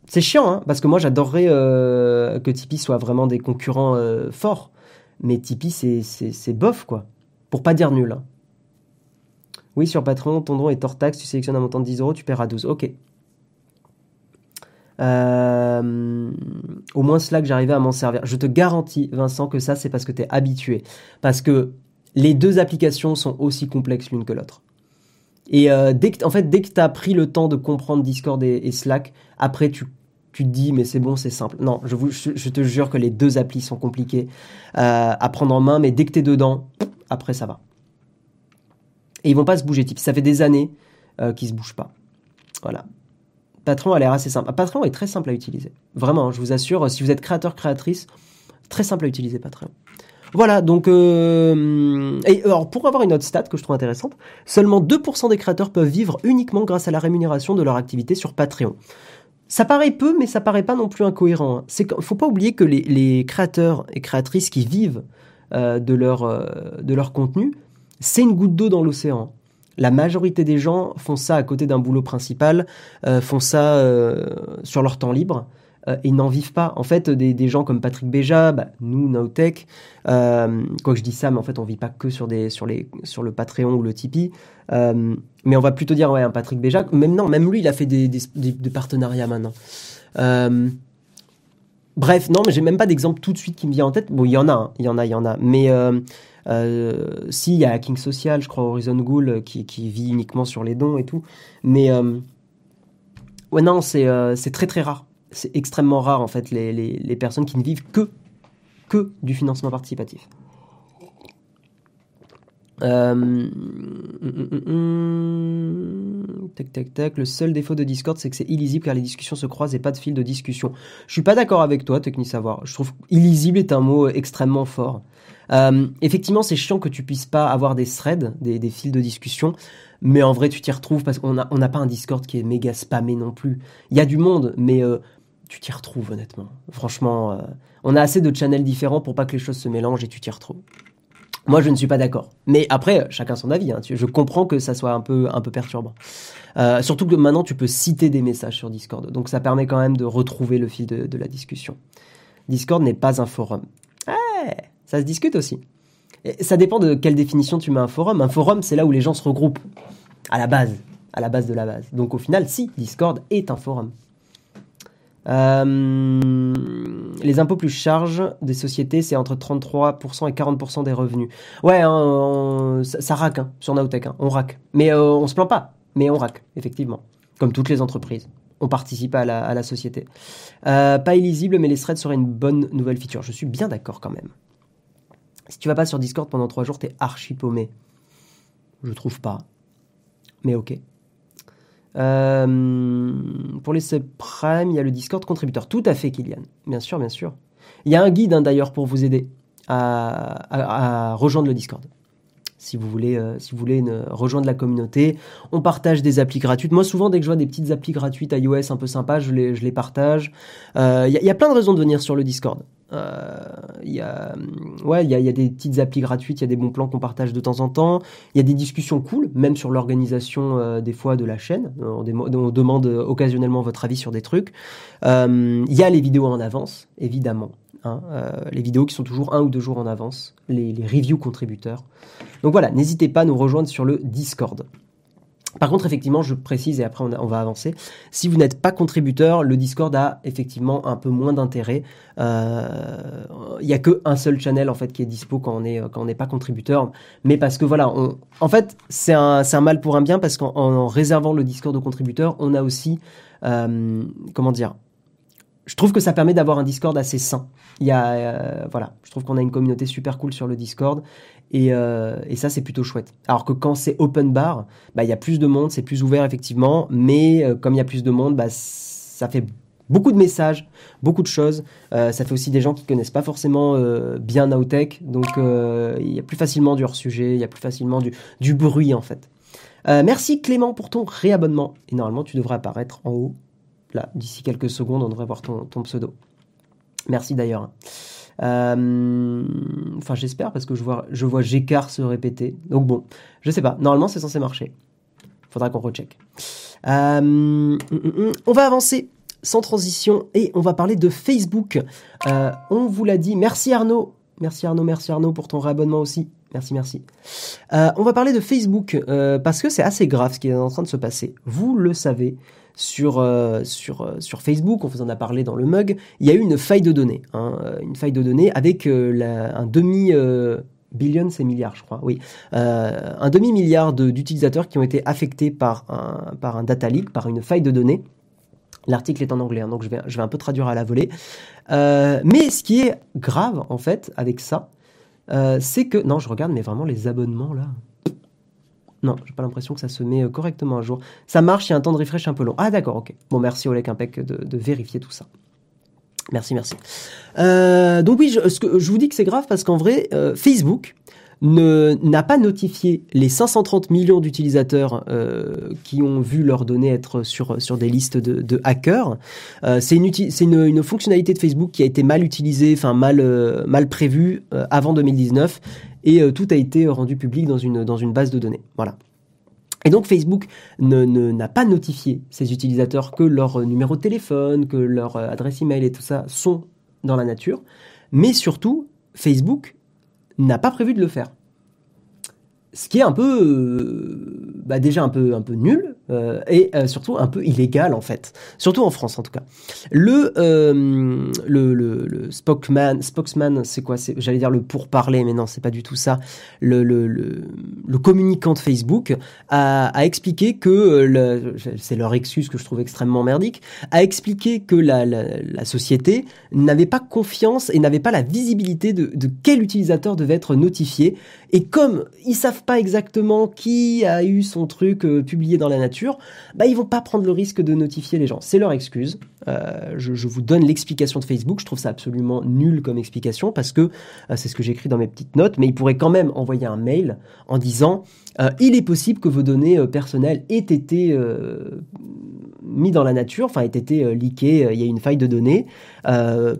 C'est chiant, hein, parce que moi j'adorerais que Tipeee soit vraiment des concurrents forts. Mais Tipeee, c'est bof, quoi. Pour pas dire nul. Hein. Oui, sur Patreon, ton don est hors tu sélectionnes un montant de 10 euros, tu paieras 12. Ok. Euh, au moins Slack, j'arrivais à m'en servir. Je te garantis, Vincent, que ça, c'est parce que tu es habitué. Parce que les deux applications sont aussi complexes l'une que l'autre. Et euh, dès que, en fait, dès que tu as pris le temps de comprendre Discord et, Slack, après, tu, te dis, mais c'est bon, c'est simple. Non, je, te jure que les deux applis sont compliquées euh, à prendre en main, mais dès que tu es dedans, après, ça va. Et ils vont pas se bouger. Type, ça fait des années euh, qu'ils se bougent pas. Voilà. Patreon a l'air assez simple. Patreon est très simple à utiliser. Vraiment, je vous assure, si vous êtes créateur, créatrice, très simple à utiliser Patreon. Voilà, donc... Euh, et alors, pour avoir une autre stat que je trouve intéressante, seulement 2% des créateurs peuvent vivre uniquement grâce à la rémunération de leur activité sur Patreon. Ça paraît peu, mais ça paraît pas non plus incohérent. Hein. C'est faut pas oublier que les, créateurs et créatrices qui vivent euh, de, leur, de leur contenu c'est une goutte d'eau dans l'océan. La majorité des gens font ça à côté d'un boulot principal, euh, font ça euh, sur leur temps libre euh, et n'en vivent pas. En fait, des, gens comme Patrick Béja, bah, nous, Nowtech, quoi que je dis ça, mais en fait, on vit pas que sur, le Patreon ou le Tipeee. mais on va plutôt dire, ouais, Patrick Béja, même non, même lui, il a fait des, des partenariats maintenant. bref, non, mais j'ai même pas d'exemple tout de suite qui me vient en tête. Bon, il y en a, hein, il y en a, il y en a. Mais euh, si, il y a Hacking Social, je crois, Horizon Ghoul, euh, qui, vit uniquement sur les dons et tout. Mais euh, ouais, non, c'est très très rare. C'est extrêmement rare, en fait, les, les, personnes qui ne vivent que, que du financement participatif. Euh, tac, tac, tac. Le seul défaut de Discord, c'est que c'est illisible car les discussions se croisent et pas de fil de discussion. Je suis pas d'accord avec toi, Techni Savoir. Je trouve illisible est un mot extrêmement fort. Euh, effectivement, c'est chiant que tu puisses pas avoir des threads, des, fils de discussion, mais en vrai, tu t'y retrouves parce qu'on n'a on pas un Discord qui est méga spammé non plus. Il y a du monde, mais euh, tu t'y retrouves honnêtement. Franchement, euh, on a assez de channels différents pour pas que les choses se mélangent et tu t'y retrouves. Moi, je ne suis pas d'accord. Mais après, chacun son avis. Hein. Je comprends que ça soit un peu, un peu perturbant. surtout que maintenant, tu peux citer des messages sur Discord. Donc, ça permet quand même de retrouver le fil de, la discussion. Discord n'est pas un forum. Ouais ça se discute aussi. ça dépend de quelle définition tu mets un forum. Un forum, c'est là où les gens se regroupent. À la base. À la base de la base. Donc au final, si, Discord est un forum. Euh, les impôts plus charges des sociétés, c'est entre 33% et 40% des revenus. Ouais, hein, ça, raque hein, sur Nautech, hein, on raque. Mais euh, on se plaint pas, mais on raque, effectivement. comme toutes les entreprises. On participe à la, société. Euh, pas illisible, mais les threads seraient une bonne nouvelle feature. Je suis bien d'accord quand même. Si tu vas pas sur Discord pendant trois jours, t'es archi paumé. Je trouve pas. Mais ok. Euh, pour les subprimes, il y a le Discord contributeur. Tout à fait, Kylian. Bien sûr, bien sûr. Il y a un guide hein, d'ailleurs pour vous aider à, rejoindre le Discord. Si vous voulez, euh, si vous voulez rejoindre la communauté, on partage des applis gratuites. Moi, souvent, dès que je vois des petites applis gratuites iOS un peu sympas, je les, je les partage. Il euh, y, a plein de raisons de venir sur le Discord. Il euh, y a, ouais, y a, des petites applis gratuites, il y a des bons plans qu'on partage de temps en temps. Il y a des discussions cool, même sur l'organisation des fois de la chaîne. On, demande occasionnellement votre avis sur des trucs. Il y a les vidéos en avance, évidemment. Hein, les vidéos qui sont toujours un ou deux jours en avance, les, reviews contributeurs. Donc voilà, n'hésitez pas à nous rejoindre sur le Discord. Par contre, effectivement, je précise et après on, va avancer. Si vous n'êtes pas contributeur, le Discord a effectivement un peu moins d'intérêt. Euh, il n'y a que un seul channel en fait qui est dispo quand on n'est pas contributeur. Mais parce que voilà, en fait, c'est un, un mal pour un bien parce qu'en réservant le Discord aux contributeurs, on a aussi euh, comment dire je trouve que ça permet d'avoir un Discord assez sain. Il y a, euh, voilà, je trouve qu'on a une communauté super cool sur le Discord euh, et, ça, c'est plutôt chouette. Alors que quand c'est open bar, bah, il y a plus de monde, c'est plus ouvert effectivement, mais euh, comme il y a plus de monde, bah, ça fait beaucoup de messages, beaucoup de choses. Ça fait aussi des gens qui connaissent pas forcément bien Nowtech, donc il y a plus facilement du hors-sujet, il y a plus facilement du, du bruit en fait. merci Clément pour ton réabonnement. Et normalement, tu devrais apparaître en haut. Là, d'ici quelques secondes, on devrait voir ton, pseudo. Merci d'ailleurs. Euh, enfin, j'espère parce que je vois, je vois Gécard se répéter. Donc bon, je sais pas. Normalement, c'est censé marcher. Faudra qu'on recheck. Euh, mm, mm, mm. on va avancer sans transition et on va parler de Facebook. Euh, on vous l'a dit. Merci Arnaud. Merci Arnaud, merci Arnaud pour ton réabonnement aussi. Merci, merci. on va parler de Facebook parce que c'est assez grave ce qui est en train de se passer. Vous le savez, sur, euh, euh, sur Facebook, on vous en a parlé dans le mug, il y a eu une faille de données, hein, euh, une faille de données avec un demi billion, c'est milliards, je crois, oui, un demi milliard d'utilisateurs qui ont été affectés par un, data leak, par une faille de données. L'article est en anglais, hein, donc je vais un peu traduire à la volée. mais ce qui est grave, en fait, avec ça, c'est que... Non, je regarde, mais vraiment les abonnements, là... Non, j'ai pas l'impression que ça se met euh, correctement à jour. Ça marche, il y a un temps de refresh un peu long. Ah d'accord, ok. Bon, merci Oleg Impec de, vérifier tout ça. Merci, merci. Euh, donc oui, je, vous dis que c'est grave parce qu'en vrai, euh, Facebook n'a pas notifié les 530 millions d'utilisateurs qui ont vu leurs données être sur, sur des listes de, hackers. c'est une, fonctionnalité de Facebook qui a été mal utilisée, enfin mal, mal prévue avant 2019 et euh, tout a été rendu public dans une, base de données. Voilà. Et donc Facebook n'a pas notifié ses utilisateurs que leur numéro de téléphone, que leur euh, adresse email et tout ça sont dans la nature, mais surtout Facebook n'a pas prévu de le faire. Ce qui est un peu, euh, bah déjà un peu, un peu nul, euh, et euh, surtout un peu illégal en fait, surtout en France en tout cas. Le euh, le, le, le, spokesman, spokesman c'est quoi? J'allais dire le pourparler, mais non c'est pas du tout ça. Le, le, le, communicant de Facebook a, a expliqué que c'est leur excuse que je trouve extrêmement merdique, a expliqué que la, la, la société n'avait pas confiance et n'avait pas la visibilité de, de quel utilisateur devait être notifié. Et comme ils savent pas exactement qui a eu son truc publié dans la nature bah, ils vont pas prendre le risque de notifier les gens. C'est leur excuse. Euh, je, vous donne l'explication de Facebook. Je trouve ça absolument nul comme explication parce que euh, c'est ce que j'écris dans mes petites notes, mais ils pourraient quand même envoyer un mail en disant euh, il est possible que vos données personnelles aient été mis dans la nature, enfin aient été leakées, il y a une faille de données.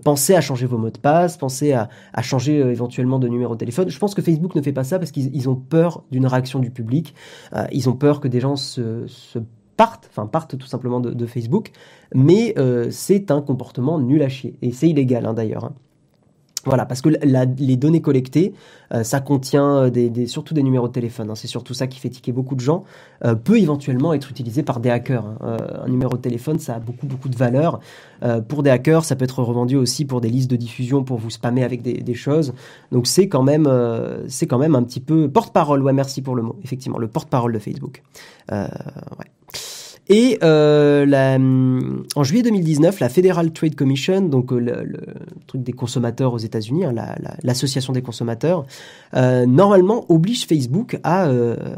pensez à changer vos mots de passe, pensez à, changer éventuellement de numéro de téléphone. Je pense que Facebook ne fait pas ça parce qu'ils ont peur d'une réaction du public. ils ont peur que des gens se partent, enfin partent tout simplement de, Facebook, mais euh, c'est un comportement nul à chier, et c'est illégal hein, d'ailleurs. Hein. Voilà, parce que les données collectées, euh, ça contient euh, surtout des numéros de téléphone. Hein. c'est surtout ça qui fait tiquer beaucoup de gens. peut éventuellement être utilisé par des hackers. un numéro de téléphone, ça a beaucoup beaucoup de valeur. pour des hackers, ça peut être revendu aussi pour des listes de diffusion pour vous spammer avec des, choses. Donc c'est quand même c'est quand même un petit peu porte-parole. Ouais, merci pour le mot. Effectivement, le porte-parole de Facebook. ouais. Et en juillet 2019, la Federal Trade Commission, donc le, truc des consommateurs aux États-Unis, hein, l'association des consommateurs, normalement oblige Facebook à,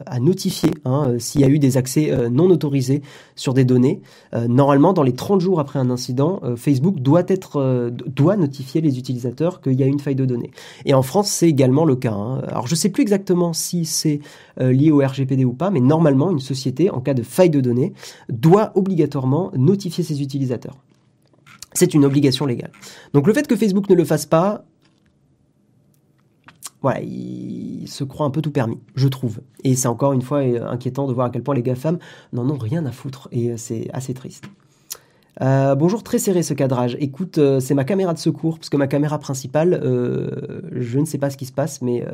à notifier hein, s'il y a eu des accès non autorisés sur des données. normalement, dans les 30 jours après un incident, Facebook doit être doit notifier les utilisateurs qu'il y a une faille de données. Et en France, c'est également le cas. Hein. Alors, je sais plus exactement si c'est lié au RGPD ou pas, mais normalement, une société, en cas de faille de données, doit obligatoirement notifier ses utilisateurs. C'est une obligation légale. Donc le fait que Facebook ne le fasse pas, voilà, il se croit un peu tout permis, je trouve. Et c'est encore une fois euh, inquiétant de voir à quel point les GAFAM n'en ont rien à foutre. Et euh, c'est assez triste. Euh, bonjour, très serré ce cadrage. Écoute, c'est ma caméra de secours, parce que ma caméra principale, je ne sais pas ce qui se passe, mais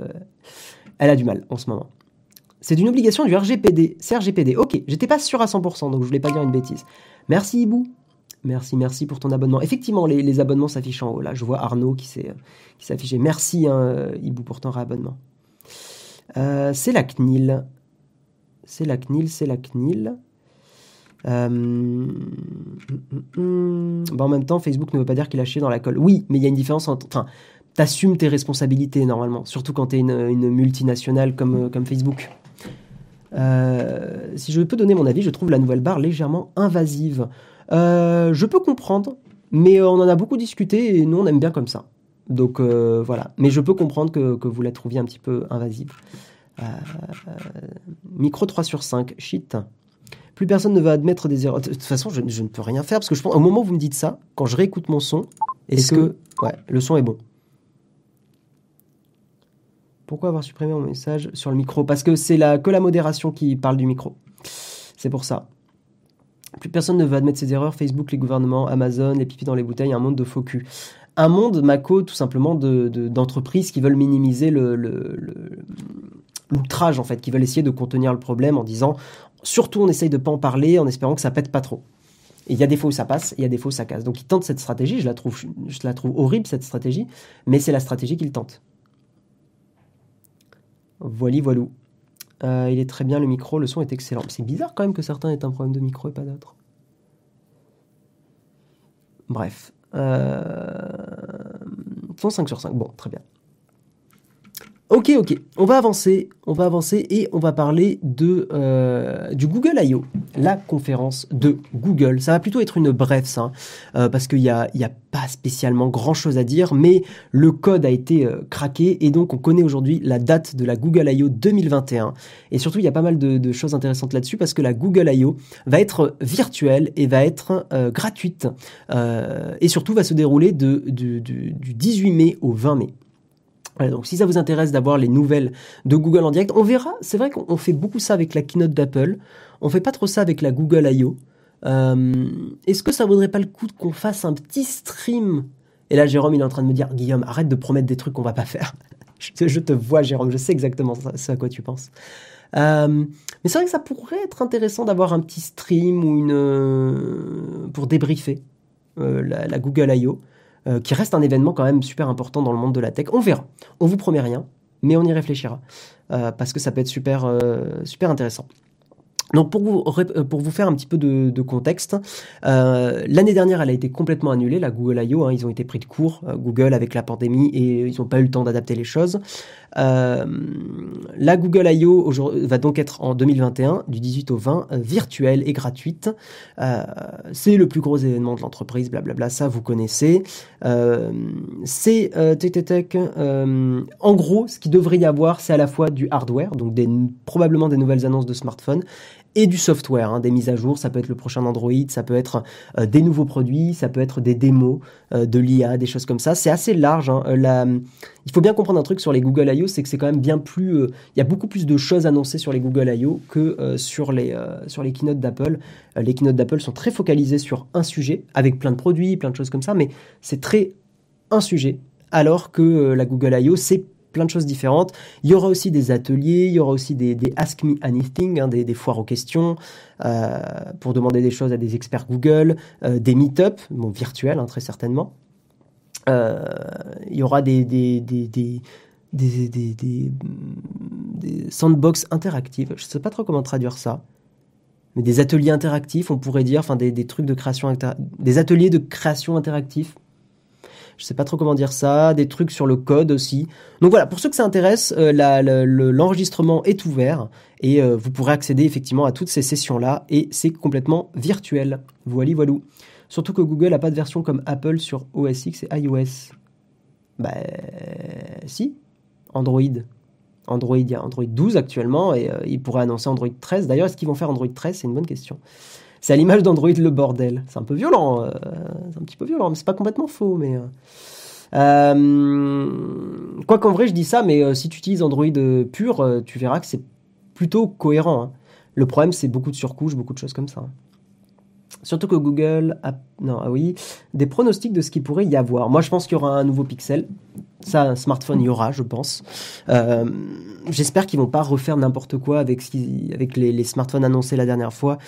elle a du mal en ce moment. C'est une obligation du RGPD. C'est RGPD. Ok, j'étais pas sûr à 100%, donc je voulais pas dire une bêtise. Merci Ibou. Merci, merci pour ton abonnement. Effectivement, les, abonnements s'affichent en haut. Là, je vois Arnaud qui s'est affiché. Merci hein, Ibou pour ton réabonnement. Euh, c'est la CNIL. C'est la CNIL, c'est la CNIL. Euh, en même temps, Facebook ne veut pas dire qu'il a chié dans la colle. Oui, mais il y a une différence entre. Enfin, t'assumes tes responsabilités normalement, surtout quand tu es une, une, multinationale comme, comme Facebook. Euh, si je peux donner mon avis, je trouve la nouvelle barre légèrement invasive. Euh, je peux comprendre, mais on en a beaucoup discuté et nous on aime bien comme ça. Donc euh, voilà. Mais je peux comprendre que, vous la trouviez un petit peu invasive. micro 3 sur 5, shit. Plus personne ne va admettre des erreurs. De toute façon, je, ne peux rien faire parce que je pense, au moment où vous me dites ça, quand je réécoute mon son, est-ce que, ouais, le son est bon? Pourquoi avoir supprimé mon message sur le micro? Parce que c'est la, que la modération qui parle du micro. C'est pour ça. Plus personne ne veut admettre ses erreurs. Facebook, les gouvernements, Amazon, les pipis dans les bouteilles, un monde de faux cul. Un monde, Mako, tout simplement, d'entreprises de, qui veulent minimiser l'outrage, en fait, qui veulent essayer de contenir le problème en disant surtout on essaye de pas en parler en espérant que ça pète pas trop. il y a des fois où ça passe, il y a des fois où ça casse. Donc ils tentent cette stratégie, je la trouve, je la trouve horrible cette stratégie, mais c'est la stratégie qu'ils tentent. Voili voilou. Euh, il est très bien le micro, le son est excellent. C'est bizarre quand même que certains aient un problème de micro et pas d'autres. Bref. Euh... 5 sur 5. Bon, très bien. Ok, ok, on va avancer, on va avancer et on va parler de euh, du Google I.O., la conférence de Google. Ça va plutôt être une brève, ça, hein, parce qu'il n'y a, a pas spécialement grand-chose à dire, mais le code a été euh, craqué et donc on connaît aujourd'hui la date de la Google I.O. 2021. Et surtout, il y a pas mal de, choses intéressantes là-dessus parce que la Google I.O. va être virtuelle et va être euh, gratuite et surtout va se dérouler de, du 18 mai au 20 mai donc si ça vous intéresse d'avoir les nouvelles de Google en direct, on verra. C'est vrai qu'on fait beaucoup ça avec la keynote d'Apple. On fait pas trop ça avec la Google I.O. Euh, est-ce que ça vaudrait pas le coup qu'on fasse un petit stream? Et là, Jérôme, il est en train de me dire, Guillaume, arrête de promettre des trucs qu'on va pas faire. (laughs) je, te, vois, Jérôme, je sais exactement ce à quoi tu penses. Euh, mais c'est vrai que ça pourrait être intéressant d'avoir un petit stream ou une euh, pour débriefer la, la, Google I.O. Euh, qui reste un événement quand même super important dans le monde de la tech. On verra. On vous promet rien, mais on y réfléchira euh, parce que ça peut être super, euh, super intéressant. Donc pour vous, faire un petit peu de, contexte, l'année dernière elle a été complètement annulée, la Google I.O., hein, ils ont été pris de court, Google avec la pandémie et ils n'ont pas eu le temps d'adapter les choses. Euh, la Google I.O. va donc être en 2021, du 18 au 20, euh, virtuelle et gratuite. Euh, c'est le plus gros événement de l'entreprise, blablabla, ça vous connaissez. c'est tech, en gros, ce qui devrait y avoir, c'est à la fois du hardware, donc probablement des nouvelles annonces de smartphones, et du software, hein, des mises à jour, ça peut être le prochain Android, ça peut être euh, des nouveaux produits, ça peut être des démos euh, de l'IA, des choses comme ça. C'est assez large. Hein. Euh, il faut bien comprendre un truc sur les Google I.O., c'est que c'est quand même bien plus... Il y a beaucoup plus de choses annoncées sur les Google I.O. que sur, les, sur les keynotes d'Apple. les keynotes d'Apple sont très focalisées sur un sujet, avec plein de produits, plein de choses comme ça, mais c'est très un sujet, alors que la Google I.O., c'est plein de choses différentes. Il y aura aussi des ateliers, il y aura aussi des, Ask Me Anything, hein, des, foires aux questions, euh, pour demander des choses à des experts Google, euh, des meet-up, virtuels hein, très certainement. Euh, il y aura des, des, des, des des, sandbox interactives. Je ne sais pas trop comment traduire ça. mais des ateliers interactifs, on pourrait dire, enfin des, trucs de création, des ateliers de création interactif. Je sais pas trop comment dire ça, des trucs sur le code aussi. Donc voilà, pour ceux que ça intéresse, euh, l'enregistrement est ouvert et euh, vous pourrez accéder effectivement à toutes ces sessions-là et c'est complètement virtuel. Voilà, voilà. Surtout que Google n'a pas de version comme Apple sur OS X et iOS. Bah si, Android. Android, il y a Android 12 actuellement et euh, ils pourraient annoncer Android 13. D'ailleurs, est-ce qu'ils vont faire Android 13 C'est une bonne question. C'est à l'image d'Android le bordel. C'est un peu violent, euh, c'est un petit peu violent, mais c'est pas complètement faux. Mais euh, quoi qu'en vrai, je dis ça, mais si tu utilises Android pur, tu verras que c'est plutôt cohérent. Hein. Le problème, c'est beaucoup de surcouches, beaucoup de choses comme ça. Hein. Surtout que Google a, non, ah oui, des pronostics de ce qu'il pourrait y avoir. Moi, je pense qu'il y aura un nouveau Pixel. Ça, un smartphone, y aura, je pense. Euh, j'espère qu'ils vont pas refaire n'importe quoi avec, les, smartphones annoncés la dernière fois,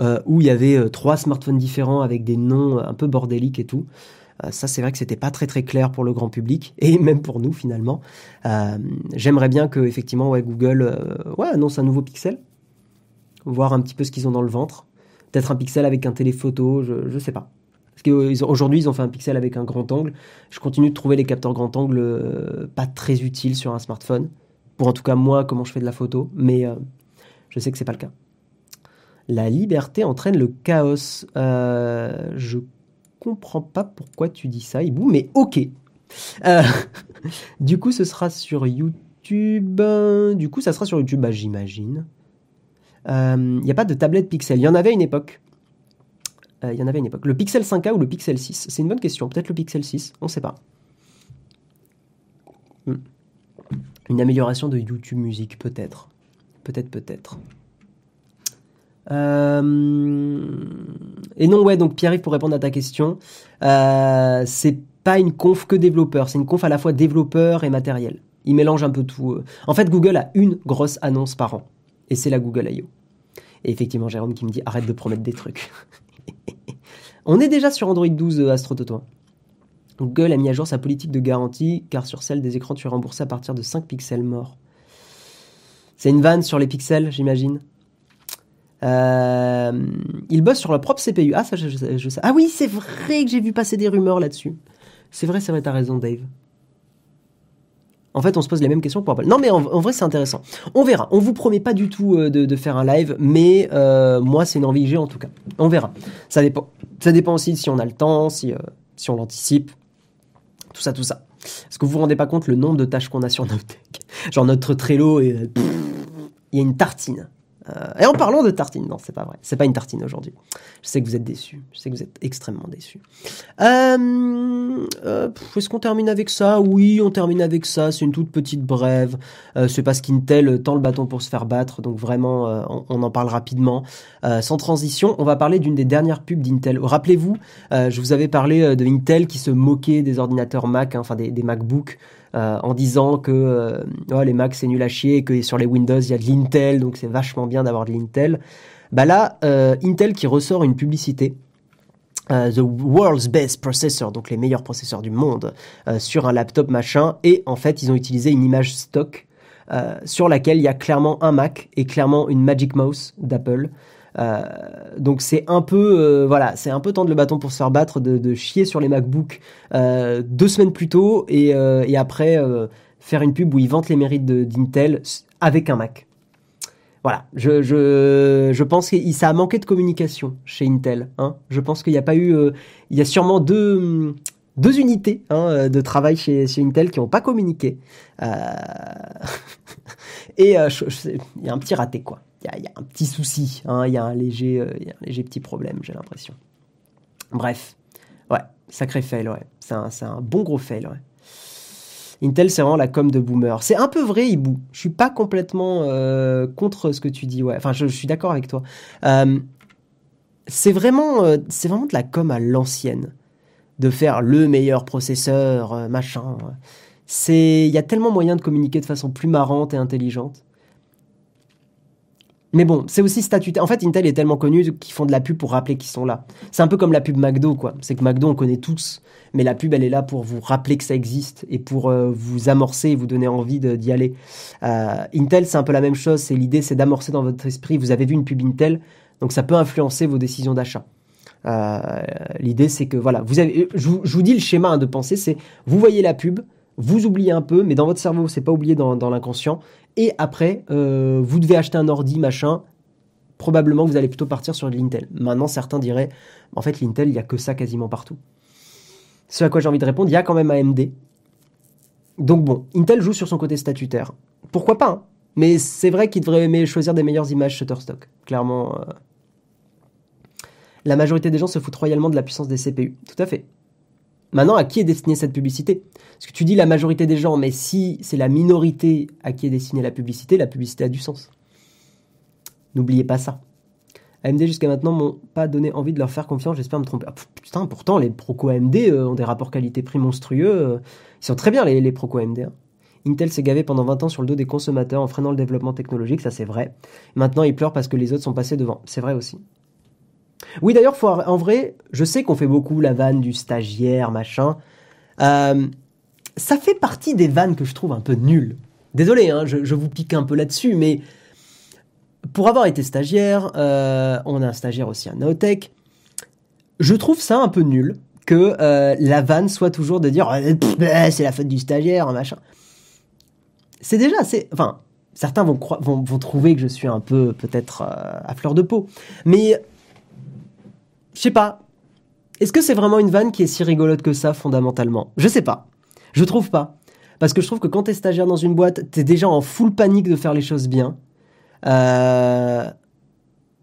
euh, où il y avait euh, trois smartphones différents avec des noms un peu bordéliques et tout. ça, c'est vrai que c'était pas très très clair pour le grand public et (laughs) même pour nous finalement. J'aimerais bien que effectivement, Google, annonce un nouveau Pixel, voir un petit peu ce qu'ils ont dans le ventre. Peut-être un pixel avec un téléphoto, je, ne sais pas. Parce qu'aujourd'hui, ils ont fait un pixel avec un grand angle. Je continue de trouver les capteurs grand angle euh, pas très utiles sur un smartphone. Pour en tout cas, moi, comment je fais de la photo. Mais euh, je sais que c'est pas le cas. La liberté entraîne le chaos. Euh, je comprends pas pourquoi tu dis ça, Ibou, mais ok. Euh, (laughs) du coup, ce sera sur YouTube. Du coup, ça sera sur YouTube, bah, j'imagine. Il euh, n'y a pas de tablette Pixel. Il y en avait une époque. Il euh, y en avait une époque. Le Pixel 5a ou le Pixel 6 C'est une bonne question. Peut-être le Pixel 6, on ne sait pas. Hmm. Une amélioration de YouTube Music, peut-être. Peut-être, peut-être. Euh, et non, ouais, donc Pierre-Yves, pour répondre à ta question, c'est pas une conf que développeur, c'est une conf à la fois développeur et matériel. Il mélange un peu tout. En fait, Google a une grosse annonce par an et c'est la Google I.O. Et effectivement, Jérôme qui me dit arrête de promettre des trucs. (laughs) On est déjà sur Android 12 euh, Astro Toto. Google a mis à jour sa politique de garantie car sur celle des écrans tu es remboursé à partir de 5 pixels morts. C'est une vanne sur les pixels, j'imagine. Euh, ils bossent sur leur propre CPU. Ah, ça, je, je. Ah oui, c'est vrai que j'ai vu passer des rumeurs là-dessus. C'est vrai, c'est vrai, t'as raison, Dave. En fait, on se pose les mêmes questions pour Apple. Non, mais en, vrai, c'est intéressant. On verra. On vous promet pas du tout euh, de, faire un live, mais euh, moi, c'est une envie que j'ai en tout cas. On verra. Ça dépend. Ça dépend aussi si on a le temps, si, euh, si on l'anticipe. Tout ça, tout ça. Est-ce que vous vous rendez pas compte le nombre de tâches qu'on a sur notre Genre notre Trello il y a une tartine. Euh, et en parlant de tartine, non, c'est pas vrai. C'est pas une tartine aujourd'hui. Je sais que vous êtes déçus. Je sais que vous êtes extrêmement déçus. Euh, euh, Est-ce qu'on termine avec ça? Oui, on termine avec ça. C'est une toute petite brève. Euh, c'est parce qu'Intel tend le bâton pour se faire battre. Donc vraiment, euh, on, en parle rapidement. sans transition, on va parler d'une des dernières pubs d'Intel. Rappelez-vous, je vous avais parlé de Intel qui se moquait des ordinateurs Mac, hein, enfin des MacBooks. Euh, en disant que euh, les Macs c'est nul à chier, que sur les Windows il y a de l'Intel, donc c'est vachement bien d'avoir de l'Intel. Bah là, euh, Intel qui ressort une publicité. the world's best processor, donc les meilleurs processeurs du monde, sur un laptop machin, et en fait ils ont utilisé une image stock sur laquelle il y a clairement un Mac et clairement une Magic Mouse d'Apple. Euh, donc c'est un peu euh, voilà, c'est un peu tendre le bâton pour se faire battre de, chier sur les MacBooks euh, deux semaines plus tôt et, après faire une pub où ils vantent les mérites d'Intel avec un Mac. Voilà, je, je, je pense que ça a manqué de communication chez Intel. Hein. Je pense qu'il n'y a pas eu, il y a sûrement deux, deux unités hein, de travail chez, chez Intel qui n'ont pas communiqué. (laughs) et il y a un petit raté quoi il y, a un petit souci, hein, il y, a un léger, euh, un léger petit problème, j'ai l'impression. Bref, ouais, sacré fail, ouais. C'est un, un, bon gros fail, ouais. Intel, c'est vraiment la com de boomer. C'est un peu vrai, Ibou. Je suis pas complètement euh, contre ce que tu dis, ouais. Enfin, je, suis d'accord avec toi. Euh, c'est vraiment, c'est vraiment de la com à l'ancienne, de faire le meilleur processeur, machin. C'est, il y a tellement moyen de communiquer de façon plus marrante et intelligente. Mais bon, c'est aussi statutaire. En fait, Intel est tellement connu qu'ils font de la pub pour rappeler qu'ils sont là. C'est un peu comme la pub McDo, quoi. C'est que McDo, on connaît tous, mais la pub, elle est là pour vous rappeler que ça existe et pour euh, vous amorcer et vous donner envie d'y aller. Euh, Intel, c'est un peu la même chose. C'est l'idée, c'est d'amorcer dans votre esprit. Vous avez vu une pub Intel, Donc ça peut influencer vos décisions d'achat. Euh, l'idée c'est que voilà, vous avez, je vous, dis le schéma hein, de pensée, c'est vous voyez la pub, vous oubliez un peu, mais dans votre cerveau c'est pas oublié dans, l'inconscient. Et après, euh, vous devez acheter un ordi machin. Probablement vous allez plutôt partir sur l'Intel. Maintenant certains diraient, en fait l'Intel il y a que ça quasiment partout. Ce à quoi j'ai envie de répondre, il y a quand même AMD. Donc bon, Intel joue sur son côté statutaire. Pourquoi pas hein Mais c'est vrai qu'il devrait aimer choisir des meilleures images Shutterstock. Clairement, euh, la majorité des gens se foutent royalement de la puissance des CPU. Tout à fait. Maintenant, à qui est destinée cette publicité? Parce que tu dis la majorité des gens, mais si c'est la minorité à qui est destinée la publicité, la publicité a du sens. N'oubliez pas ça. AMD jusqu'à maintenant m'ont pas donné envie de leur faire confiance, j'espère me tromper. Ah, putain, pourtant les Proco AMD euh, ont des rapports qualité-prix monstrueux. Euh. ils sont très bien les, les Proco AMD. Hein. Intel s'est gavé pendant 20 ans sur le dos des consommateurs en freinant le développement technologique, ça c'est vrai. Maintenant ils pleurent parce que les autres sont passés devant, c'est vrai aussi. Oui, d'ailleurs, en vrai, je sais qu'on fait beaucoup la vanne du stagiaire, machin. Euh, ça fait partie des vannes que je trouve un peu nulles. Désolé, hein, je, vous pique un peu là-dessus, mais pour avoir été stagiaire, euh, on a un stagiaire aussi à Naotech, je trouve ça un peu nul que euh, la vanne soit toujours de dire bah, c'est la faute du stagiaire, machin. C'est déjà assez. Enfin, certains vont, vont, vont, trouver que je suis un peu peut-être à fleur de peau. Mais je sais pas. Est-ce que c'est vraiment une vanne qui est si rigolote que ça, fondamentalement? Je sais pas. Je trouve pas. Parce que je trouve que quand t'es stagiaire dans une boîte, t'es déjà en full panique de faire les choses bien. Euh,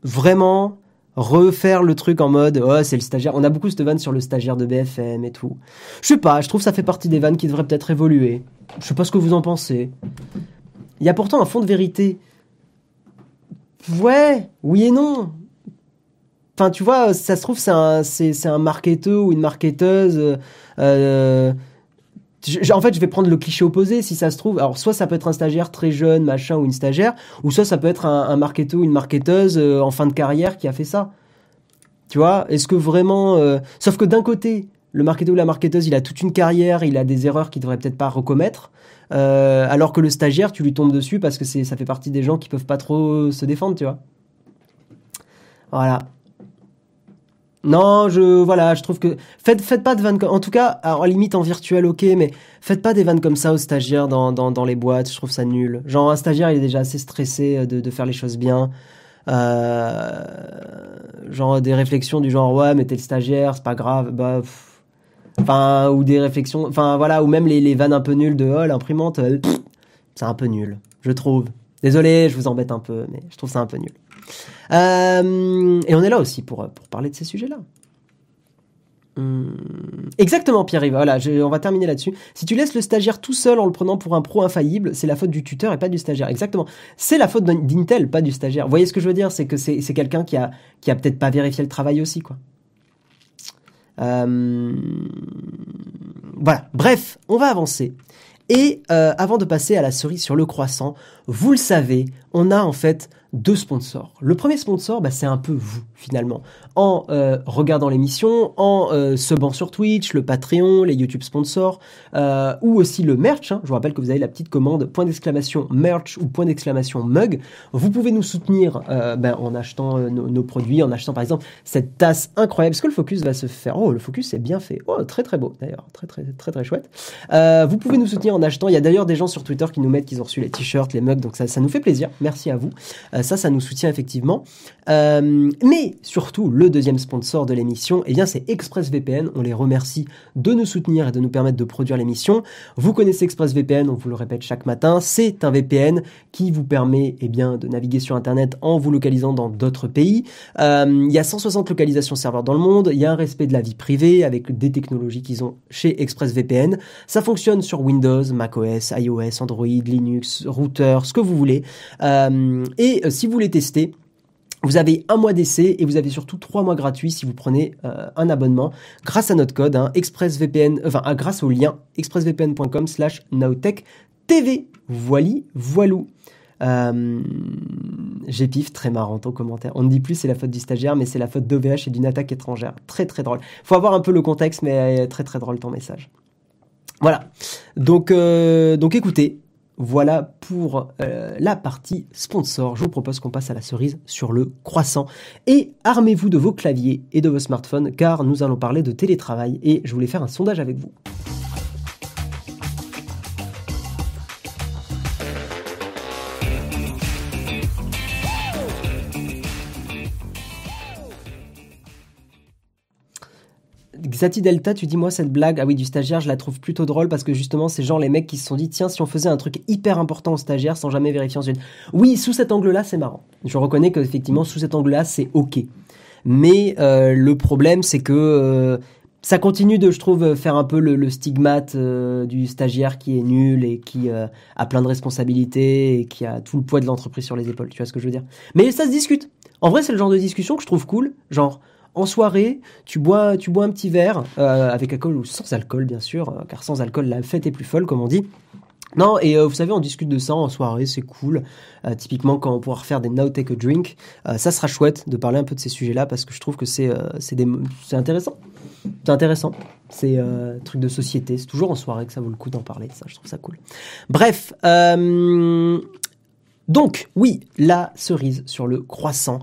vraiment, refaire le truc en mode oh c'est le stagiaire on a beaucoup cette vanne sur le stagiaire de BFM et tout je sais pas je trouve que ça fait partie des vannes qui devraient peut-être évoluer je sais pas ce que vous en pensez il y a pourtant un fond de vérité ouais oui et non Enfin, tu vois, ça se trouve, c'est un, c'est, un marketeur ou une marketeuse. Euh, euh, en fait, je vais prendre le cliché opposé, si ça se trouve. Alors, soit ça peut être un stagiaire très jeune, machin, ou une stagiaire, ou soit ça peut être un, un marketeur ou une marketeuse euh, en fin de carrière qui a fait ça. Tu vois Est-ce que vraiment... Sauf que d'un côté, le marketeur ou la marketeuse, il a toute une carrière, il a des erreurs qu'il devrait peut-être pas recommettre, alors que le stagiaire, tu lui tombes dessus parce que ça fait partie des gens qui peuvent pas trop se défendre, tu vois Voilà. Non, je voilà, je trouve que faites faites pas de vannes comme en tout cas en limite en virtuel OK, mais faites pas des vannes comme ça aux stagiaires dans, dans, dans les boîtes, je trouve ça nul. Genre un stagiaire, il est déjà assez stressé euh, de, de faire les choses bien. Euh, genre des réflexions du genre ouais, mais t'es le stagiaire, c'est pas grave, bah enfin ou des réflexions enfin voilà, ou même les, les vannes un peu nulles de oh l'imprimante euh, c'est un peu nul, je trouve. Désolé, je vous embête un peu, mais je trouve ça un peu nul. Euh, et on est là aussi pour, pour parler de ces sujets-là. Hum, exactement, Pierre-Yves. Voilà, on va terminer là-dessus. Si tu laisses le stagiaire tout seul en le prenant pour un pro infaillible, c'est la faute du tuteur et pas du stagiaire. Exactement. C'est la faute d'Intel, pas du stagiaire. Vous voyez ce que je veux dire? C'est que c'est quelqu'un qui a, qui a peut-être pas vérifié le travail aussi, quoi. Euh, voilà. Bref, on va avancer. Et euh, avant de passer à la cerise sur le croissant, vous le savez, on a en fait deux sponsors. Le premier sponsor, bah, c'est un peu vous, finalement. En euh, regardant l'émission, en euh, subant sur Twitch, le Patreon, les YouTube sponsors, euh, ou aussi le merch. Hein. Je vous rappelle que vous avez la petite commande point d'exclamation merch ou point d'exclamation mug. Vous pouvez nous soutenir ben, en achetant nos, produits, en achetant par exemple cette tasse incroyable. Est-ce que le focus va se faire Oh, le focus est bien fait. Oh, très très beau d'ailleurs. Très très très très chouette. vous pouvez nous soutenir en achetant. Il y a d'ailleurs des gens sur Twitter qui nous mettent qu'ils ont reçu les t-shirts, les Donc ça, nous fait plaisir. Merci à vous. ça, ça nous soutient effectivement. Euh, mais surtout, le deuxième sponsor de l'émission, eh bien, c'est ExpressVPN. On les remercie de nous soutenir et de nous permettre de produire l'émission. Vous connaissez ExpressVPN, on vous le répète chaque matin. C'est un VPN qui vous permet, eh bien, de naviguer sur Internet en vous localisant dans d'autres pays. Euh, il y a 160 localisations serveurs dans le monde. Il y a un respect de la vie privée avec des technologies qu'ils ont chez ExpressVPN. Ça fonctionne sur Windows, macOS, iOS, Android, Linux, ce que vous voulez. Euh, et si vous voulez tester, vous avez un mois d'essai et vous avez surtout trois mois gratuits si vous prenez euh, un abonnement grâce à notre code hein, ExpressVPN, enfin euh, grâce au lien expressvpn.com slash TV. Voili, voilou. Euh, J'épif, très marrant ton commentaire. On ne dit plus c'est la faute du stagiaire, mais c'est la faute d'OVH et d'une attaque étrangère. Très très drôle. Faut avoir un peu le contexte, mais très très drôle ton message. Voilà. Euh, donc écoutez, voilà pour euh, la partie sponsor. Je vous propose qu'on passe à la cerise sur le croissant. Et armez-vous de vos claviers et de vos smartphones car nous allons parler de télétravail et je voulais faire un sondage avec vous. Xati Delta, tu dis moi cette blague, ah oui du stagiaire, je la trouve plutôt drôle parce que justement c'est genre les mecs qui se sont dit tiens si on faisait un truc hyper important au stagiaire sans jamais vérifier ensuite. Oui, sous cet angle-là c'est marrant. Je reconnais qu'effectivement sous cet angle-là c'est ok. Mais euh, le problème c'est que euh, ça continue de, je trouve, faire un peu le, stigmate euh, du stagiaire qui est nul et qui a plein de responsabilités et qui a tout le poids de l'entreprise sur les épaules. Tu vois ce que je veux dire? Mais ça se discute. En vrai, c'est le genre de discussion que je trouve cool. Genre, en soirée, tu bois, tu bois un petit verre, euh, avec alcool ou sans alcool, bien sûr, euh, car sans alcool, la fête est plus folle, comme on dit. Non, et euh, vous savez, on discute de ça en soirée, c'est cool. typiquement, quand on pourra faire des Now Take a Drink, ça sera chouette de parler un peu de ces sujets-là parce que je trouve que c'est c'est intéressant. C'est intéressant. C'est un truc de société. C'est toujours en soirée que ça vaut le coup d'en parler. Ça, je trouve ça cool. Bref. donc, oui, la cerise sur le croissant.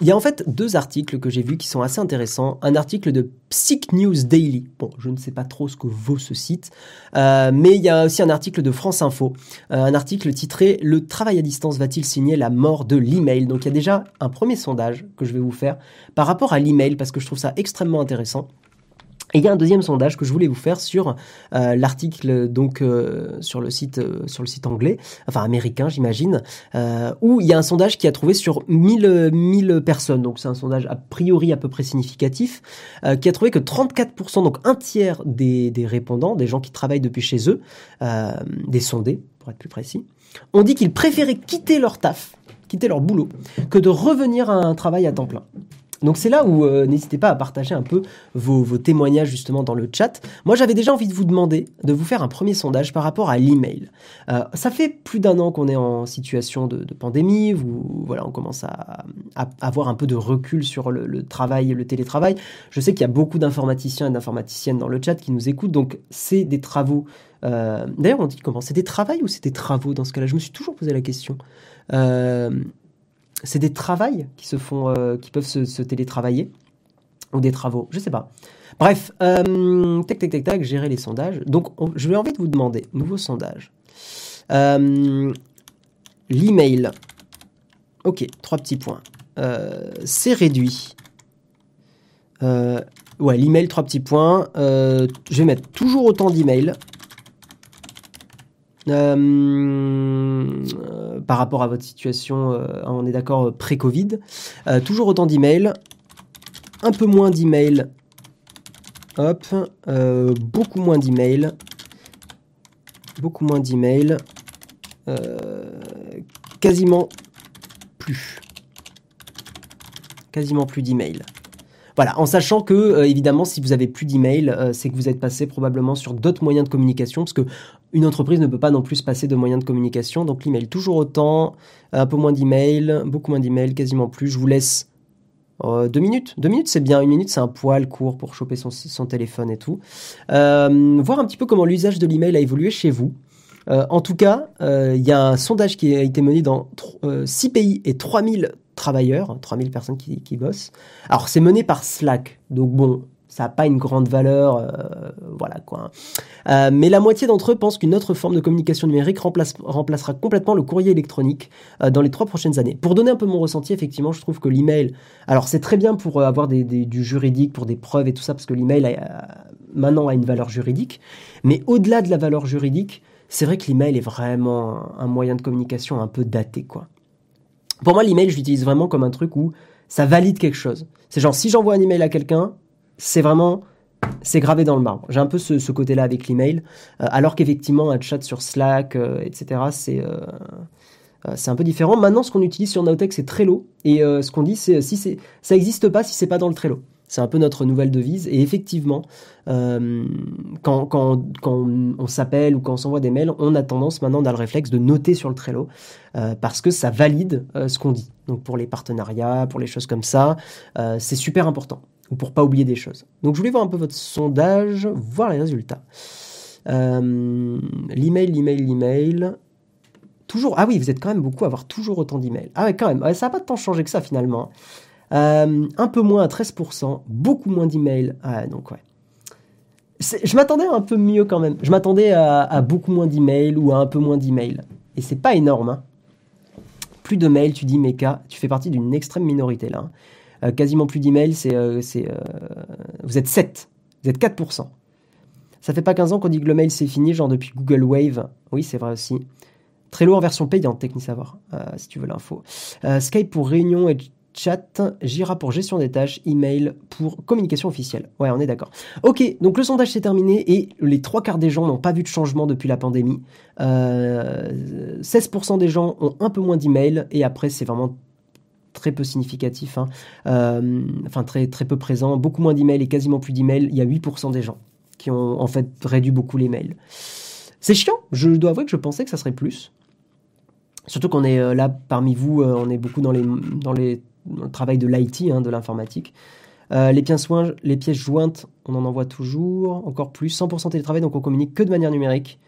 Il y a en fait deux articles que j'ai vus qui sont assez intéressants. Un article de Psych News Daily. Bon, je ne sais pas trop ce que vaut ce site, euh, mais il y a aussi un article de France Info, euh, un article titré Le travail à distance va-t-il signer la mort de l'email? Donc il y a déjà un premier sondage que je vais vous faire par rapport à l'email parce que je trouve ça extrêmement intéressant. Et il y a un deuxième sondage que je voulais vous faire sur euh, l'article donc euh, sur le site euh, sur le site anglais, enfin américain j'imagine, où il y a un sondage qui a trouvé sur 1000 1000 personnes, donc c'est un sondage a priori à peu près significatif, qui a trouvé que 34%, donc un tiers des, des répondants, des gens qui travaillent depuis chez eux, des sondés pour être plus précis, ont dit qu'ils préféraient quitter leur taf, quitter leur boulot, que de revenir à un travail à temps plein. Donc c'est là où euh, n'hésitez pas à partager un peu vos, témoignages justement dans le chat. Moi j'avais déjà envie de vous demander de vous faire un premier sondage par rapport à l'email. Euh, ça fait plus d'un an qu'on est en situation de, pandémie, voilà, on commence à, avoir un peu de recul sur le, travail, le télétravail. Je sais qu'il y a beaucoup d'informaticiens et d'informaticiennes dans le chat qui nous écoutent, donc c'est des travaux. Euh, d'ailleurs on dit comment? C'est des travaux ou c'est des travaux dans ce cas-là? Je me suis toujours posé la question c'est des travails qui euh, peuvent se, télétravailler ou des travaux, je sais pas. Bref, euh, tac tac tac tac, gérer les sondages. Donc, je vais envie de vous demander, nouveau sondage. Euh, l'email. Ok, trois petits points. c'est réduit. ouais, l'email, trois petits points. je vais mettre toujours autant d'emails. Euh, par rapport à votre situation, euh, on est d'accord, pré-Covid. Euh, toujours autant d'emails, un peu moins d'emails, hop, beaucoup moins d'emails, beaucoup moins d'emails, quasiment plus, quasiment plus d'emails. Voilà, en sachant que évidemment, si vous avez plus d'emails, c'est que vous êtes passé probablement sur d'autres moyens de communication, parce que une entreprise ne peut pas non plus se passer de moyens de communication. Donc l'email toujours autant, un peu moins d'email, beaucoup moins d'email, quasiment plus. Je vous laisse euh, deux minutes. Deux minutes c'est bien, une minute c'est un poil court pour choper son, téléphone et tout. Euh, voir un petit peu comment l'usage de l'email a évolué chez vous. Euh, en tout cas, il y a un sondage qui a été mené dans 6 pays et 3000 travailleurs, 3000 personnes qui, bossent. Alors c'est mené par Slack, donc bon, ça n'a pas une grande valeur, euh, voilà quoi. Euh, mais la moitié d'entre eux pensent qu'une autre forme de communication numérique remplacera complètement le courrier électronique euh, dans les trois prochaines années. Pour donner un peu mon ressenti, effectivement, je trouve que l'email, alors c'est très bien pour avoir du juridique, pour des preuves et tout ça, parce que l'email maintenant a une valeur juridique, mais au-delà de la valeur juridique, c'est vrai que l'email est vraiment un moyen de communication un peu daté, quoi. Pour moi, l'email, je l'utilise vraiment comme un truc où ça valide quelque chose. C'est genre, si j'envoie un email à quelqu'un, c'est vraiment c'est gravé dans le marbre. J'ai un peu ce, côté-là avec l'email, euh, alors qu'effectivement un chat sur Slack, euh, etc. C'est euh, c'est un peu différent. Maintenant, ce qu'on utilise sur Nowtech, c'est Trello, et ce qu'on dit, c'est si ça n'existe pas si c'est pas dans le Trello. C'est un peu notre nouvelle devise. Et effectivement, quand, quand, quand, on s'appelle ou quand on s'envoie des mails, on a tendance maintenant, on le réflexe de noter sur le Trello parce que ça valide ce qu'on dit. Donc pour les partenariats, pour les choses comme ça, c'est super important ou pour pas oublier des choses. Donc je voulais voir un peu votre sondage, voir les résultats. Euh, l'email, l'email, l'email. Toujours. Ah oui, vous êtes quand même beaucoup à avoir toujours autant d'emails. Ah ouais, quand même. ça n'a pas tant changé que ça finalement. Euh, un peu moins à 13%, beaucoup moins d'emails. Ah donc ouais. Je m'attendais un peu mieux quand même. Je m'attendais à, beaucoup moins d'emails ou à un peu moins d'emails. Et c'est pas énorme. Hein. Plus de mails, tu dis Meka, tu fais partie d'une extrême minorité là. Hein. Euh, quasiment plus d'emails, c'est, euh, vous êtes 7, vous êtes 4%. Ça fait pas 15 ans qu'on dit que le mail c'est fini, genre depuis Google Wave. Oui, c'est vrai aussi. Très lourd en version payante, Techni Savoir, euh, si tu veux l'info. Skype pour réunion et chat, Jira pour gestion des tâches, email pour communication officielle. Ouais, on est d'accord. Ok, donc le sondage s'est terminé et les trois quarts des gens n'ont pas vu de changement depuis la pandémie. 16% euh, des gens ont un peu moins d'emails et après c'est vraiment très peu significatif, hein. enfin très, peu présent, beaucoup moins d'emails et quasiment plus d'emails, il y a 8% des gens qui ont en fait réduit beaucoup les mails. C'est chiant, je dois avouer que je pensais que ça serait plus. Surtout qu'on est euh, là parmi vous, euh, on est beaucoup dans, les, le travail de l'IT, hein, de l'informatique. Euh, les, pièces jointes, on en envoie toujours, encore plus. 100% télétravail, donc on communique que de manière numérique.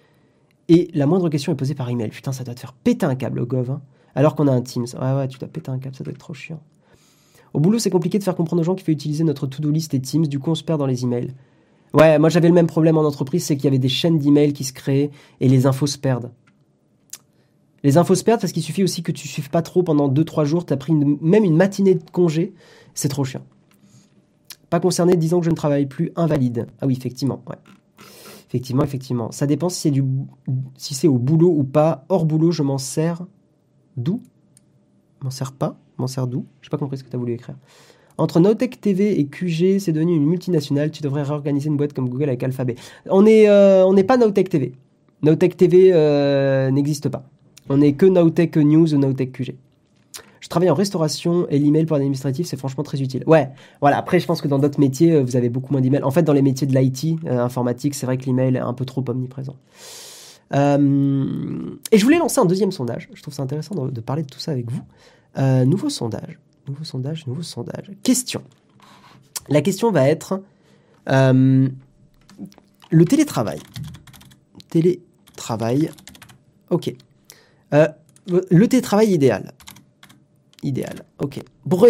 Et la moindre question est posée par email. Putain, ça doit te faire péter un câble, Gov. Hein. alors qu'on a un Teams. Ouais, ouais, tu dois péter un câble, ça doit être trop chiant. Au boulot, c'est compliqué de faire comprendre aux gens qu'il faut utiliser notre to-do list et Teams. Du coup, on se perd dans les emails. Ouais, moi j'avais le même problème en entreprise, c'est qu'il y avait des chaînes d'emails qui se créaient et les infos se perdent. Les infos se perdent parce qu'il suffit aussi que tu suives pas trop pendant 2-3 jours, tu as pris même une matinée de congé, c'est trop chiant. Pas concerné, disant que je ne travaille plus, invalide. Ah oui, effectivement. Effectivement, effectivement. Ça dépend si c'est du au boulot ou pas. Hors boulot, je m'en sers d'où? M'en sers pas? M'en sers d'où? J'ai pas compris ce que tu as voulu écrire. Entre Nowtech TV et QG, c'est devenu une multinationale. Tu devrais réorganiser une boîte comme Google avec Alphabet. On n'est euh, n'est pas Nowtech TV. Nowtech TV euh, n'existe pas. On n'est que Nowtech News ou Nowtech QG. Je travaille en restauration et l'email pour l'administratif, c'est franchement très utile. Ouais, voilà. Après, je pense que dans d'autres métiers, euh, vous avez beaucoup moins d'emails. En fait, dans les métiers de l'IT, informatique, c'est vrai que l'email est un peu trop omniprésent. et je voulais lancer un deuxième sondage. Je trouve ça intéressant de, parler de tout ça avec vous. nouveau sondage. Nouveau sondage, nouveau sondage. Question. La question va être euh, le télétravail. Télétravail. Ok. Euh, le télétravail idéal. Idéal. Ok. Pour,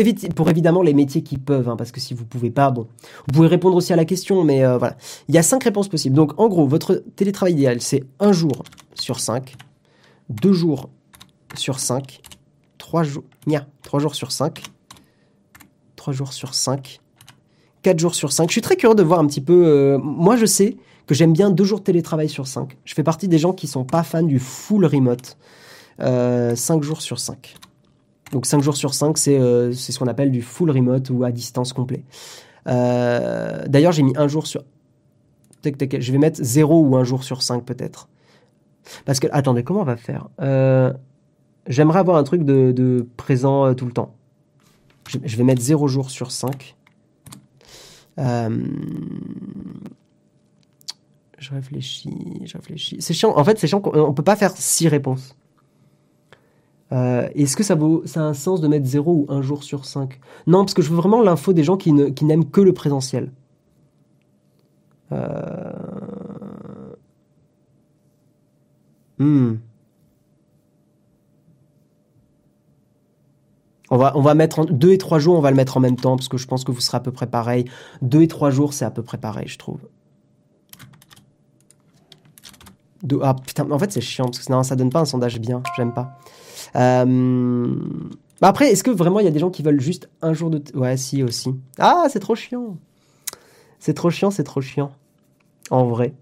évidemment les métiers qui peuvent, hein, parce que si vous pouvez pas, bon, vous pouvez répondre aussi à la question, mais euh, voilà. Il y a cinq réponses possibles. Donc en gros, votre télétravail idéal, c'est un jour sur cinq, deux jours sur cinq, trois jours, trois jours sur cinq, 3 jours sur 5, 4 jours sur 5. Je suis très curieux de voir un petit peu. Euh, moi, je sais que j'aime bien 2 jours de télétravail sur 5. Je fais partie des gens qui sont pas fans du full remote. 5 euh, jours sur 5. Donc 5 jours sur 5, euh, c'est ce qu'on appelle du full remote ou à distance complet. D'ailleurs, j'ai mis un jour sur... Je vais mettre 0 ou 1 jour sur 5 peut-être. Parce que, attendez, comment on va faire? J'aimerais avoir un truc de, de présent tout le temps. Je, vais mettre 0 jours sur 5. Euh, je réfléchis, je réfléchis. C'est chiant. En fait, c'est chiant qu'on ne peut pas faire 6 réponses. Euh, est-ce que ça, a un sens de mettre 0 ou 1 jour sur 5 Non, parce que je veux vraiment l'info des gens qui, n'aiment que le présentiel. Euh... Hmm. On va, mettre en, deux et trois jours, on va le mettre en même temps parce que je pense que vous serez à peu près pareil. Deux et trois jours, c'est à peu près pareil, je trouve. ah putain, en fait c'est chiant parce que sinon ça donne pas un sondage bien, j'aime pas. Euh, après, est-ce que vraiment il y a des gens qui veulent juste un jour de... Ouais, si aussi. Ah, c'est trop chiant. C'est trop chiant, c'est trop chiant. En vrai.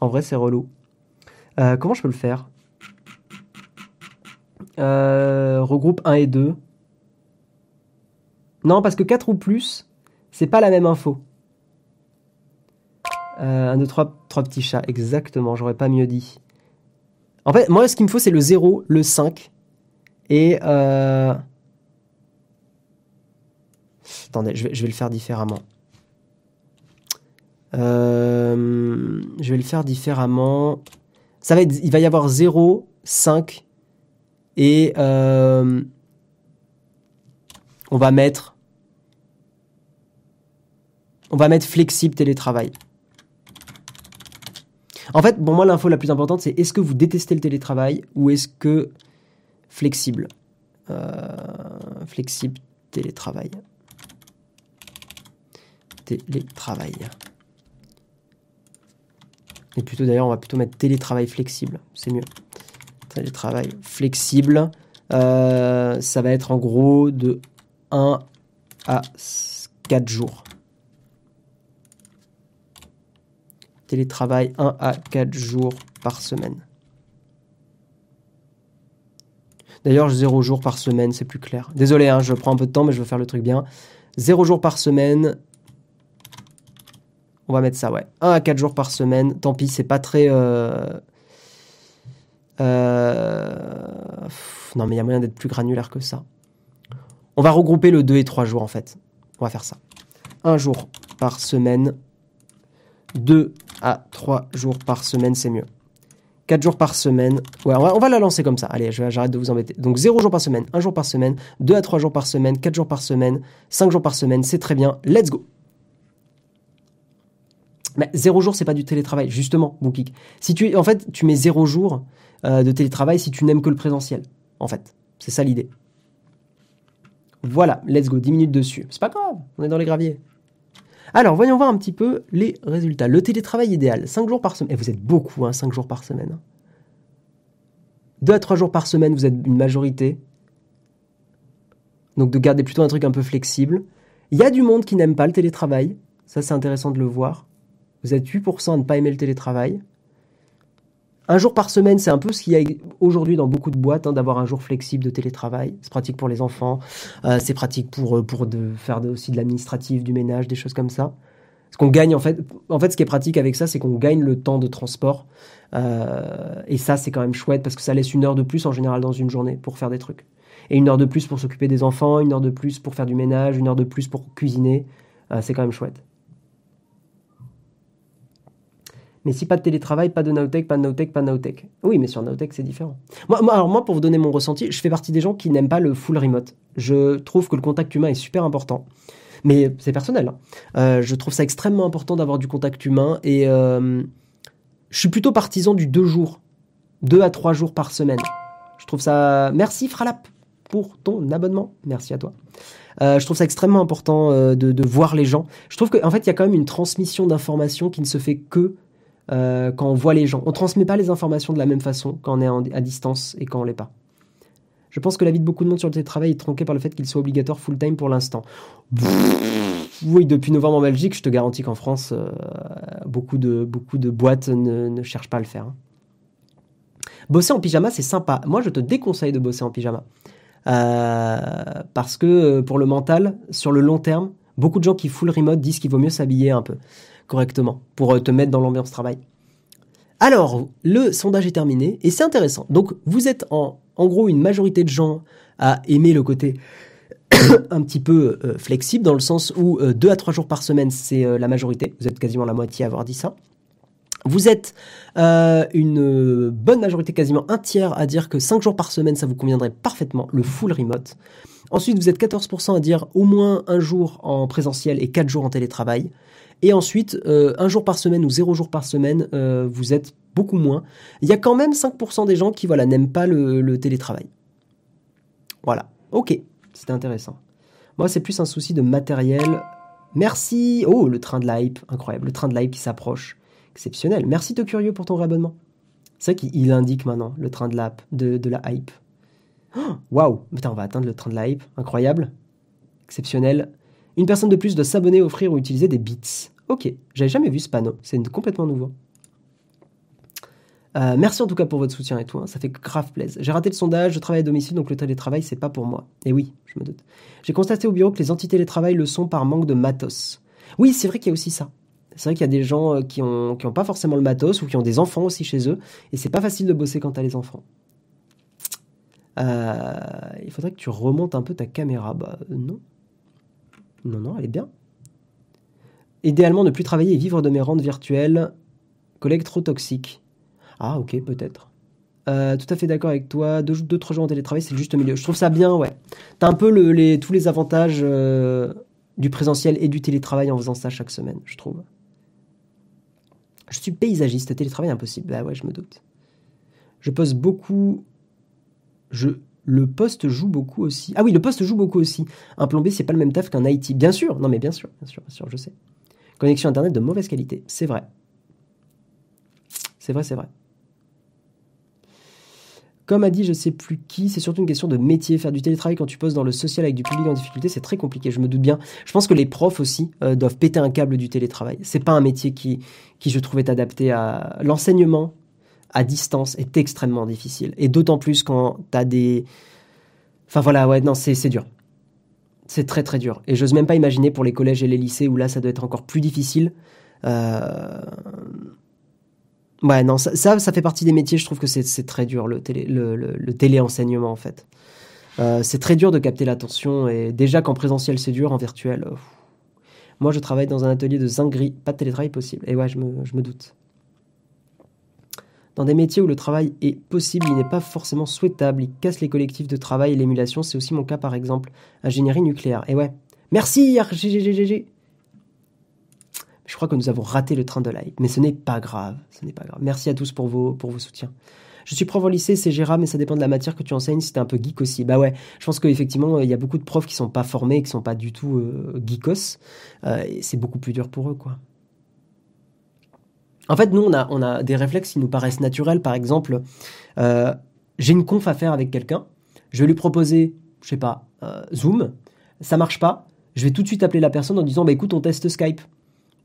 En vrai, c'est relou. Euh, comment je peux le faire? Euh, Regroupe 1 et 2. Non, parce que 4 ou plus, c'est pas la même info. Euh, un, deux, trois, trois petits chats, exactement, j'aurais pas mieux dit. En fait, moi, ce qu'il me faut, c'est le 0, le 5. Et. Euh... Attendez, je vais, le faire différemment. Euh, je vais le faire différemment. Ça va il va y avoir 0, 5 et euh, on va mettre on va mettre flexible télétravail. En fait, pour moi, l'info la plus importante, c'est est-ce que vous détestez le télétravail ou est-ce que flexible euh, Flexible, télétravail. Télétravail. Et plutôt d'ailleurs, on va plutôt mettre télétravail flexible, c'est mieux. Télétravail flexible, euh, ça va être en gros de 1 à 4 jours. Télétravail 1 à 4 jours par semaine. D'ailleurs, 0 jours par semaine, c'est plus clair. Désolé, hein, je prends un peu de temps, mais je veux faire le truc bien. 0 jours par semaine. On va mettre ça, ouais. 1 à 4 jours par semaine. Tant pis, c'est pas très... Euh, euh, non, mais il y a moyen d'être plus granulaire que ça. On va regrouper le 2 et 3 jours, en fait. On va faire ça. 1 jour par semaine. 2 à 3 jours par semaine, c'est mieux. 4 jours par semaine. On va, la lancer comme ça. Allez, j'arrête de vous embêter. Donc 0 jours par semaine, 1 jour par semaine, 2 à 3 jours par semaine, 4 jours par semaine, 5 jours par semaine, c'est très bien. Let's go. Mais 0 jours, c'est pas du télétravail, justement, Bookik. Si tu, en fait, tu mets 0 jours euh, de télétravail si tu n'aimes que le présentiel, en fait. C'est ça l'idée. Voilà, let's go, 10 minutes dessus. C'est pas grave, on est dans les graviers. Alors, voyons voir un petit peu les résultats. Le télétravail idéal, 5 jours par semaine. Et vous êtes beaucoup, hein, 5 jours par semaine. 2 à 3 jours par semaine, vous êtes une majorité. Donc de garder plutôt un truc un peu flexible. Il y a du monde qui n'aime pas le télétravail. Ça, c'est intéressant de le voir. Vous êtes 8% à ne pas aimer le télétravail. Un jour par semaine, c'est un peu ce qu'il y a aujourd'hui dans beaucoup de boîtes, hein, d'avoir un jour flexible de télétravail. C'est pratique pour les enfants, euh, c'est pratique pour, euh, pour de, faire aussi de l'administratif, du ménage, des choses comme ça. Ce qu'on gagne, en fait, en fait, ce qui est pratique avec ça, c'est qu'on gagne le temps de transport. Euh, et ça, c'est quand même chouette parce que ça laisse une heure de plus en général dans une journée pour faire des trucs. Et une heure de plus pour s'occuper des enfants, une heure de plus pour faire du ménage, une heure de plus pour cuisiner. c'est quand même chouette. Mais si pas de télétravail, pas de Nowtech, pas de Nowtech, pas de Nowtech. Oui, mais sur Nowtech, c'est différent. Moi, alors moi, pour vous donner mon ressenti, je fais partie des gens qui n'aiment pas le full remote. Je trouve que le contact humain est super important. Mais c'est personnel. Hein. Euh, je trouve ça extrêmement important d'avoir du contact humain. Et euh, je suis plutôt partisan du deux jours. Deux à trois jours par semaine. Je trouve ça... Merci Fralap pour ton abonnement. Merci à toi. Euh, je trouve ça extrêmement important de, voir les gens. Je trouve qu'en en fait, il y a quand même une transmission d'informations qui ne se fait que euh, quand on voit les gens. On transmet pas les informations de la même façon quand on est à distance et quand on l'est pas. Je pense que la vie de beaucoup de monde sur le télétravail est tronquée par le fait qu'il soit obligatoire full-time pour l'instant. Oui, depuis novembre en Belgique, je te garantis qu'en France, euh, beaucoup, de, beaucoup de boîtes ne, cherchent pas à le faire. Hein. Bosser en pyjama, c'est sympa. Moi, je te déconseille de bosser en pyjama. Euh, parce que pour le mental, sur le long terme, beaucoup de gens qui full remote disent qu'il vaut mieux s'habiller un peu correctement pour euh, te mettre dans l'ambiance travail. Alors, le sondage est terminé et c'est intéressant. Donc, vous êtes en, gros une majorité de gens à aimer le côté (coughs) un petit peu euh, flexible dans le sens où 2 euh, à 3 jours par semaine, c'est la majorité. Vous êtes quasiment la moitié à avoir dit ça. Vous êtes une bonne majorité, quasiment un tiers, à dire que 5 jours par semaine, ça vous conviendrait parfaitement, le full remote. Ensuite, vous êtes 14% à dire au moins un jour en présentiel et 4 jours en télétravail. Et ensuite, euh, un jour par semaine ou zéro jour par semaine, euh, vous êtes beaucoup moins. Il y a quand même 5% des gens qui voilà n'aiment pas le, télétravail. Voilà. Ok, c'était intéressant. Moi, c'est plus un souci de matériel. Merci. Oh, le train de la hype, incroyable. Le train de la hype qui s'approche. Exceptionnel. Merci de curieux pour ton réabonnement. C'est vrai qu'il indique maintenant le train de la, de, de la hype. Oh, waouh Putain, on va atteindre le train de la hype. Incroyable. Exceptionnel. Une personne de plus doit s'abonner, offrir ou utiliser des bits. Ok, j'avais jamais vu ce panneau, c'est complètement nouveau. Euh, merci en tout cas pour votre soutien et tout, hein. ça fait grave plaisir. J'ai raté le sondage, je travaille à domicile donc le télétravail c'est pas pour moi. Et oui, je me doute. J'ai constaté au bureau que les anti-télétravail le sont par manque de matos. Oui, c'est vrai qu'il y a aussi ça. C'est vrai qu'il y a des gens euh, qui ont, qui ont pas forcément le matos ou qui ont des enfants aussi chez eux et c'est pas facile de bosser quand t'as les enfants. Euh, il faudrait que tu remontes un peu ta caméra. Bah non. Non, non, elle est bien. Idéalement, ne plus travailler et vivre de mes rentes virtuelles. Collègue trop toxique. Ah, ok, peut-être. Euh, tout à fait d'accord avec toi. Deux, deux, trois jours en télétravail, c'est le juste milieu. Je trouve ça bien, ouais. T'as un peu tous les avantages euh, du présentiel et du télétravail en faisant ça chaque semaine, je trouve. Je suis paysagiste, télétravail impossible. Bah ouais, je me doute. Je pose beaucoup. Je. Le poste joue beaucoup aussi. Ah oui, le poste joue beaucoup aussi. Un plombier, c'est pas le même taf qu'un IT. Bien sûr, non mais bien sûr, bien sûr, bien sûr, je sais. Connexion internet de mauvaise qualité, c'est vrai. C'est vrai, c'est vrai. Comme a dit je sais plus qui, c'est surtout une question de métier. Faire du télétravail quand tu poses dans le social avec du public en difficulté, c'est très compliqué, je me doute bien. Je pense que les profs aussi euh, doivent péter un câble du télétravail. C'est pas un métier qui, qui je trouvais adapté à l'enseignement à distance est extrêmement difficile. Et d'autant plus quand tu as des... Enfin voilà, ouais, non, c'est dur. C'est très très dur. Et j'ose même pas imaginer pour les collèges et les lycées où là, ça doit être encore plus difficile. Euh, Ouais, non, ça, ça, fait partie des métiers, je trouve que c'est très dur, le, télé, le, téléenseignement, en fait. Euh, c'est très dur de capter l'attention, et déjà qu'en présentiel c'est dur, en virtuel... Moi, je travaille dans un atelier de zinguerie, pas de télétravail possible. Et ouais, je me, je me doute. Dans des métiers où le travail est possible, il n'est pas forcément souhaitable. Il casse les collectifs de travail et l'émulation. C'est aussi mon cas, par exemple. Ingénierie nucléaire. Et ouais. Merci, RGGGG je crois que nous avons raté le train de live, mais ce n'est pas grave, ce n'est pas grave. Merci à tous pour vos, pour vos soutiens. Je suis prof au lycée, c'est Gérard, mais ça dépend de la matière que tu enseignes, si t'es un peu geek aussi. Bah ouais, je pense qu'effectivement, il y a beaucoup de profs qui sont pas formés, qui sont pas du tout euh, geekos, euh, et c'est beaucoup plus dur pour eux, quoi. En fait, nous, on a, des réflexes qui nous paraissent naturels. Par exemple, euh, j'ai une conf à faire avec quelqu'un, je vais lui proposer, je sais pas, Zoom, ça marche pas, je vais tout de suite appeler la personne en disant, bah écoute, on teste Skype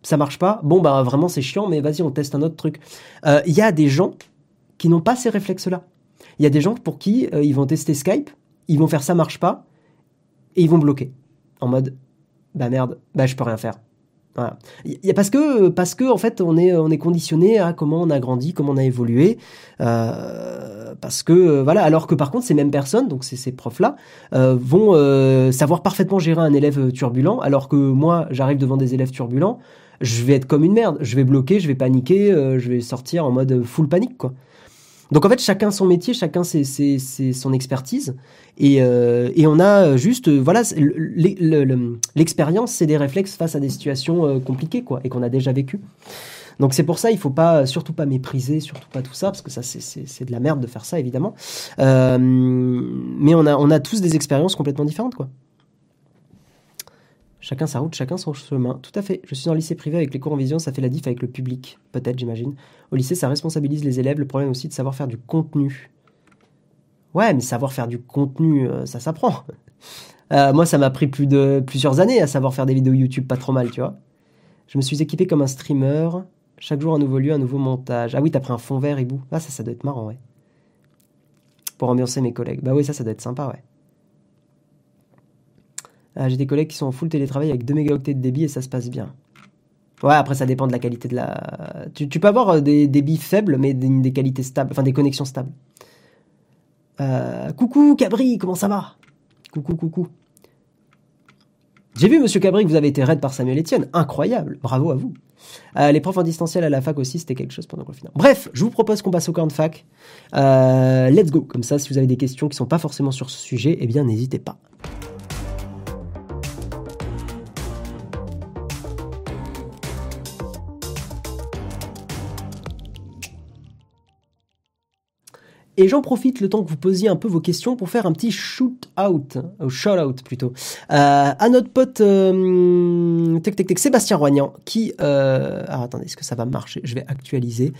ça marche pas, bon bah vraiment c'est chiant, mais vas-y on teste un autre truc. Euh, il y a des gens qui n'ont pas ces réflexes-là. Il y a des gens pour qui euh, ils vont tester Skype, ils vont faire ça marche pas, et ils vont bloquer. En mode, bah merde, bah je peux rien faire. Voilà. Y a parce que parce que en fait on est on est conditionné à comment on a grandi, comment on a évolué, euh, parce que voilà. Alors que par contre ces mêmes personnes, donc ces, ces profs là, euh, vont euh, savoir parfaitement gérer un élève turbulent, alors que moi j'arrive devant des élèves turbulents, je vais être comme une merde. Je vais bloquer, je vais paniquer, euh, je vais sortir en mode full panique, quoi. Donc en fait, chacun son métier, chacun c'est son expertise, et, euh, et, on a juste, voilà, l'expérience, c'est des réflexes face à des situations euh, compliquées, quoi, et qu'on a déjà vécu. Donc c'est pour ça, il faut pas, surtout pas mépriser, surtout pas tout ça, parce que ça c'est de la merde de faire ça, évidemment. mais on a, on a tous des expériences complètement différentes, quoi. Chacun sa route, chacun son chemin. Tout à fait. Je suis en lycée privé avec les cours en vision, ça fait la diff avec le public. Peut-être, j'imagine. Au lycée, ça responsabilise les élèves. Le problème aussi de savoir faire du contenu. Ouais, mais savoir faire du contenu, euh, ça s'apprend. (laughs) Euh, moi, ça m'a pris plus de plusieurs années à savoir faire des vidéos YouTube pas trop mal, tu vois. Je me suis équipé comme un streamer. Chaque jour, un nouveau lieu, un nouveau montage. Ah oui, t'as pris un fond vert, hibou. Ah, ça, ça doit être marrant, ouais. Pour ambiancer mes collègues. Bah oui, ça, ça doit être sympa, ouais. Ah, j'ai des collègues qui sont en full télétravail avec 2 mégaoctets de débit et ça se passe bien. Ouais, après ça dépend de la qualité de la. Tu, peux avoir euh, des débits faibles, mais des, qualités stables, enfin des connexions stables. Euh, coucou Cabri, comment ça va? Coucou, coucou. J'ai vu, monsieur Cabri, que vous avez été raid par Samuel Etienne. Incroyable, bravo à vous. Euh, les profs en distanciel à la fac aussi, c'était quelque chose pendant le confinement. Bref, je vous propose qu'on passe au camp de fac. let's go. Comme ça, si vous avez des questions qui ne sont pas forcément sur ce sujet, eh bien, n'hésitez pas. Et j'en profite le temps que vous posiez un peu vos questions pour faire un petit shoot out, ou shout out plutôt, euh, à notre pote euh, Sébastien Roignan qui, euh, alors attendez, est-ce que ça va marcher? Je vais actualiser,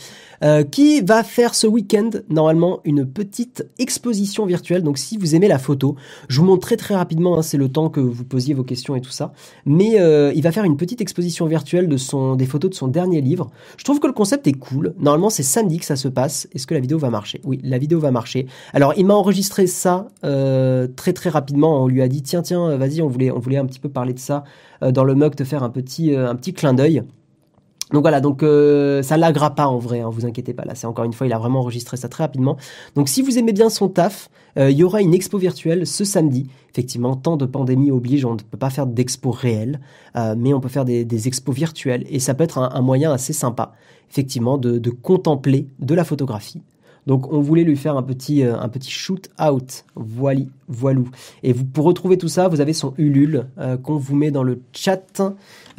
euh, qui va faire ce week-end normalement une petite exposition virtuelle. Donc si vous aimez la photo, je vous montre très très rapidement, hein, c'est le temps que vous posiez vos questions et tout ça, mais euh, il va faire une petite exposition virtuelle de son, des photos de son dernier livre. Je trouve que le concept est cool. Normalement c'est samedi que ça se passe. Est-ce que la vidéo va marcher? Oui, la vidéo va marcher. Alors, il m'a enregistré ça euh, très très rapidement. On lui a dit tiens tiens, euh, vas-y, on voulait on voulait un petit peu parler de ça euh, dans le mug, te faire un petit un petit clin d'œil. Donc voilà, donc ça l'agra pas en vrai, hein, vous inquiétez pas. Là, c'est encore une fois, il a vraiment enregistré ça très rapidement. Donc si vous aimez bien son taf, il y aura une expo virtuelle ce samedi. Effectivement, tant de pandémie oblige, on ne peut pas faire d'expo réelle, mais on peut faire des, expos virtuelles et ça peut être un, moyen assez sympa, effectivement, de contempler de la photographie donc on voulait lui faire un petit, euh, un shoot out. Voili, voilou. Et pour retrouver tout ça, vous avez son Ulule euh, qu'on vous met dans le chat,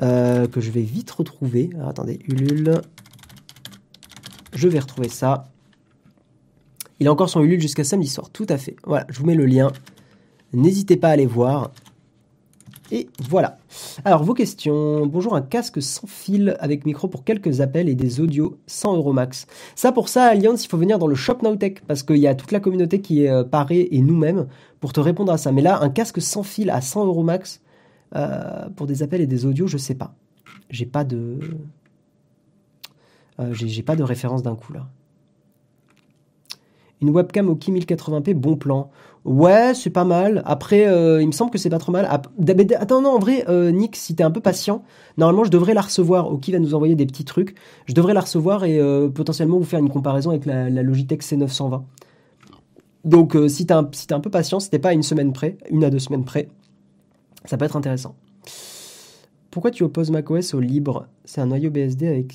euh, que je vais vite retrouver. attendez, Ulule. Je vais retrouver ça. Il a encore son Ulule jusqu'à samedi soir, tout à fait. Voilà, je vous mets le lien. N'hésitez pas à aller voir. Et voilà. Alors, vos questions. Bonjour, un casque sans fil avec micro pour quelques appels et des audios 100 euros max. Ça, pour ça, Alliance, il faut venir dans le Shop Nowtech parce qu'il y a toute la communauté qui est euh, parée et nous-mêmes pour te répondre à ça. Mais là, un casque sans fil à 100 euros max euh, pour des appels et des audios, je sais pas. J'ai pas de. Euh, j'ai pas de référence d'un coup là. Une webcam au Ki 1080p, bon plan. Ouais, c'est pas mal. Après, euh, il me semble que c'est pas trop mal. Attends, non, en vrai, euh, Nick, si t'es un peu patient, normalement, je devrais la recevoir. Oki va nous envoyer des petits trucs. Je devrais la recevoir et euh, potentiellement vous faire une comparaison avec la, Logitech C920. Donc, si t'es un, si peu patient, c'était pas à une semaine près, une à deux semaines près, ça peut être intéressant. Pourquoi tu opposes macOS au libre? C'est un noyau BSD avec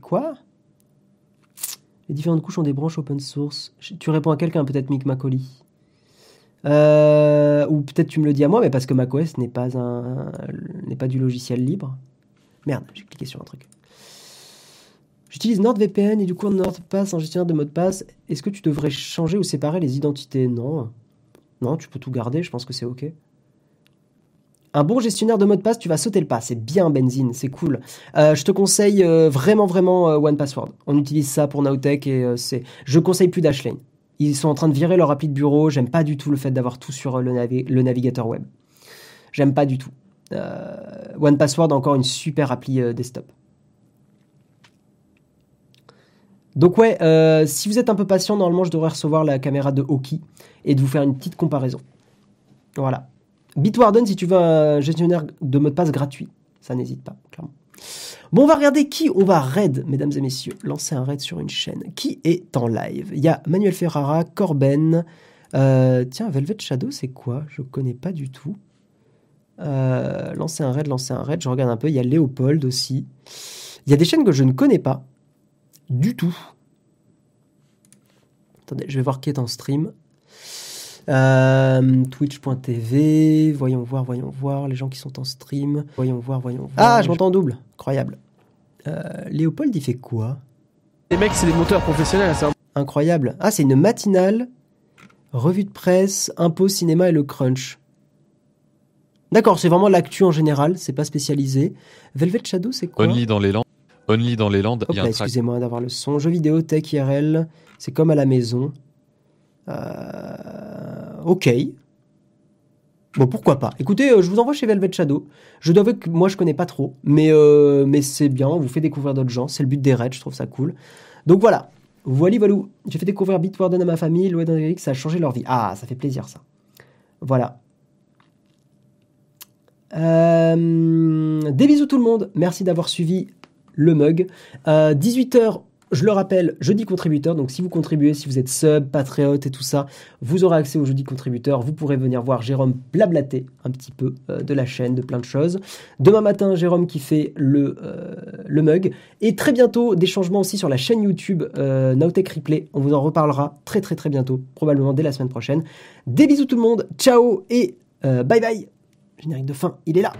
quoi? Les différentes couches ont des branches open source. Tu réponds à quelqu'un, peut-être Mick Macaulay. Euh, ou peut-être tu me le dis à moi, mais parce que macOS n'est pas un n'est pas du logiciel libre. Merde, j'ai cliqué sur un truc. J'utilise NordVPN et du coup NordPass en gestionnaire de mot de passe. Est-ce que tu devrais changer ou séparer les identités? Non. Non, tu peux tout garder, je pense que c'est OK. Un bon gestionnaire de mot de passe, tu vas sauter le pas. C'est bien Benzine, c'est cool. Euh, je te conseille euh, vraiment, vraiment OnePassword. On utilise ça pour Nowtech et c'est. Je conseille plus Dashlane. Ils sont en train de virer leur appli de bureau. J'aime pas du tout le fait d'avoir tout sur le, navigateur web. J'aime pas du tout. Euh, One Password encore une super appli euh, desktop. Donc ouais, euh, si vous êtes un peu patient, normalement je devrais recevoir la caméra de Hoki et de vous faire une petite comparaison. Voilà. Bitwarden si tu veux un gestionnaire de mot de passe gratuit. Ça n'hésite pas, clairement. Bon, on va regarder qui on va raid, mesdames et messieurs. Lancer un raid sur une chaîne. Qui est en live? Il y a Manuel Ferrara, Corben. Euh, tiens, Velvet Shadow, c'est quoi? Je connais pas du tout. Euh, lancer un raid, lancer un raid. Je regarde un peu. Il y a Léopold aussi. Il y a des chaînes que je ne connais pas du tout. Attendez, je vais voir qui est en stream. Euh, Twitch.tv, voyons voir, voyons voir, les gens qui sont en stream, voyons voir, voyons voir. Ah, je m'entends en double, incroyable. Euh, Léopold, il fait quoi? Les mecs, c'est des monteurs professionnels, c'est incroyable. Ah, c'est une matinale, revue de presse, impôt, cinéma et le crunch. D'accord, c'est vraiment l'actu en général, c'est pas spécialisé. Velvet Shadow, c'est quoi? Only dans les Landes. Only dans les Landes. Excusez-moi d'avoir le son. Jeux vidéo, tech, IRL, c'est comme à la maison. Euh, ok. Bon, pourquoi pas. Écoutez, euh, je vous envoie chez Velvet Shadow. Je dois avouer que moi, je connais pas trop, mais, euh, mais c'est bien, on vous fait découvrir d'autres gens. C'est le but des raids, je trouve ça cool. Donc voilà. Voilà, voilà. J'ai fait découvrir Bitwarden à ma famille, et ça a changé leur vie. Ah, ça fait plaisir, ça. Voilà. des bisous tout le monde. Merci d'avoir suivi le mug. 18h je le rappelle, jeudi contributeur, donc si vous contribuez, si vous êtes sub, patriote et tout ça, vous aurez accès au jeudi contributeur. Vous pourrez venir voir Jérôme blablater un petit peu euh, de la chaîne, de plein de choses. Demain matin, Jérôme qui fait le, euh, le mug. Et très bientôt, des changements aussi sur la chaîne YouTube euh, Nowtech Replay. On vous en reparlera très très très bientôt, probablement dès la semaine prochaine. Des bisous tout le monde, ciao et bye bye. Générique de fin, il est là.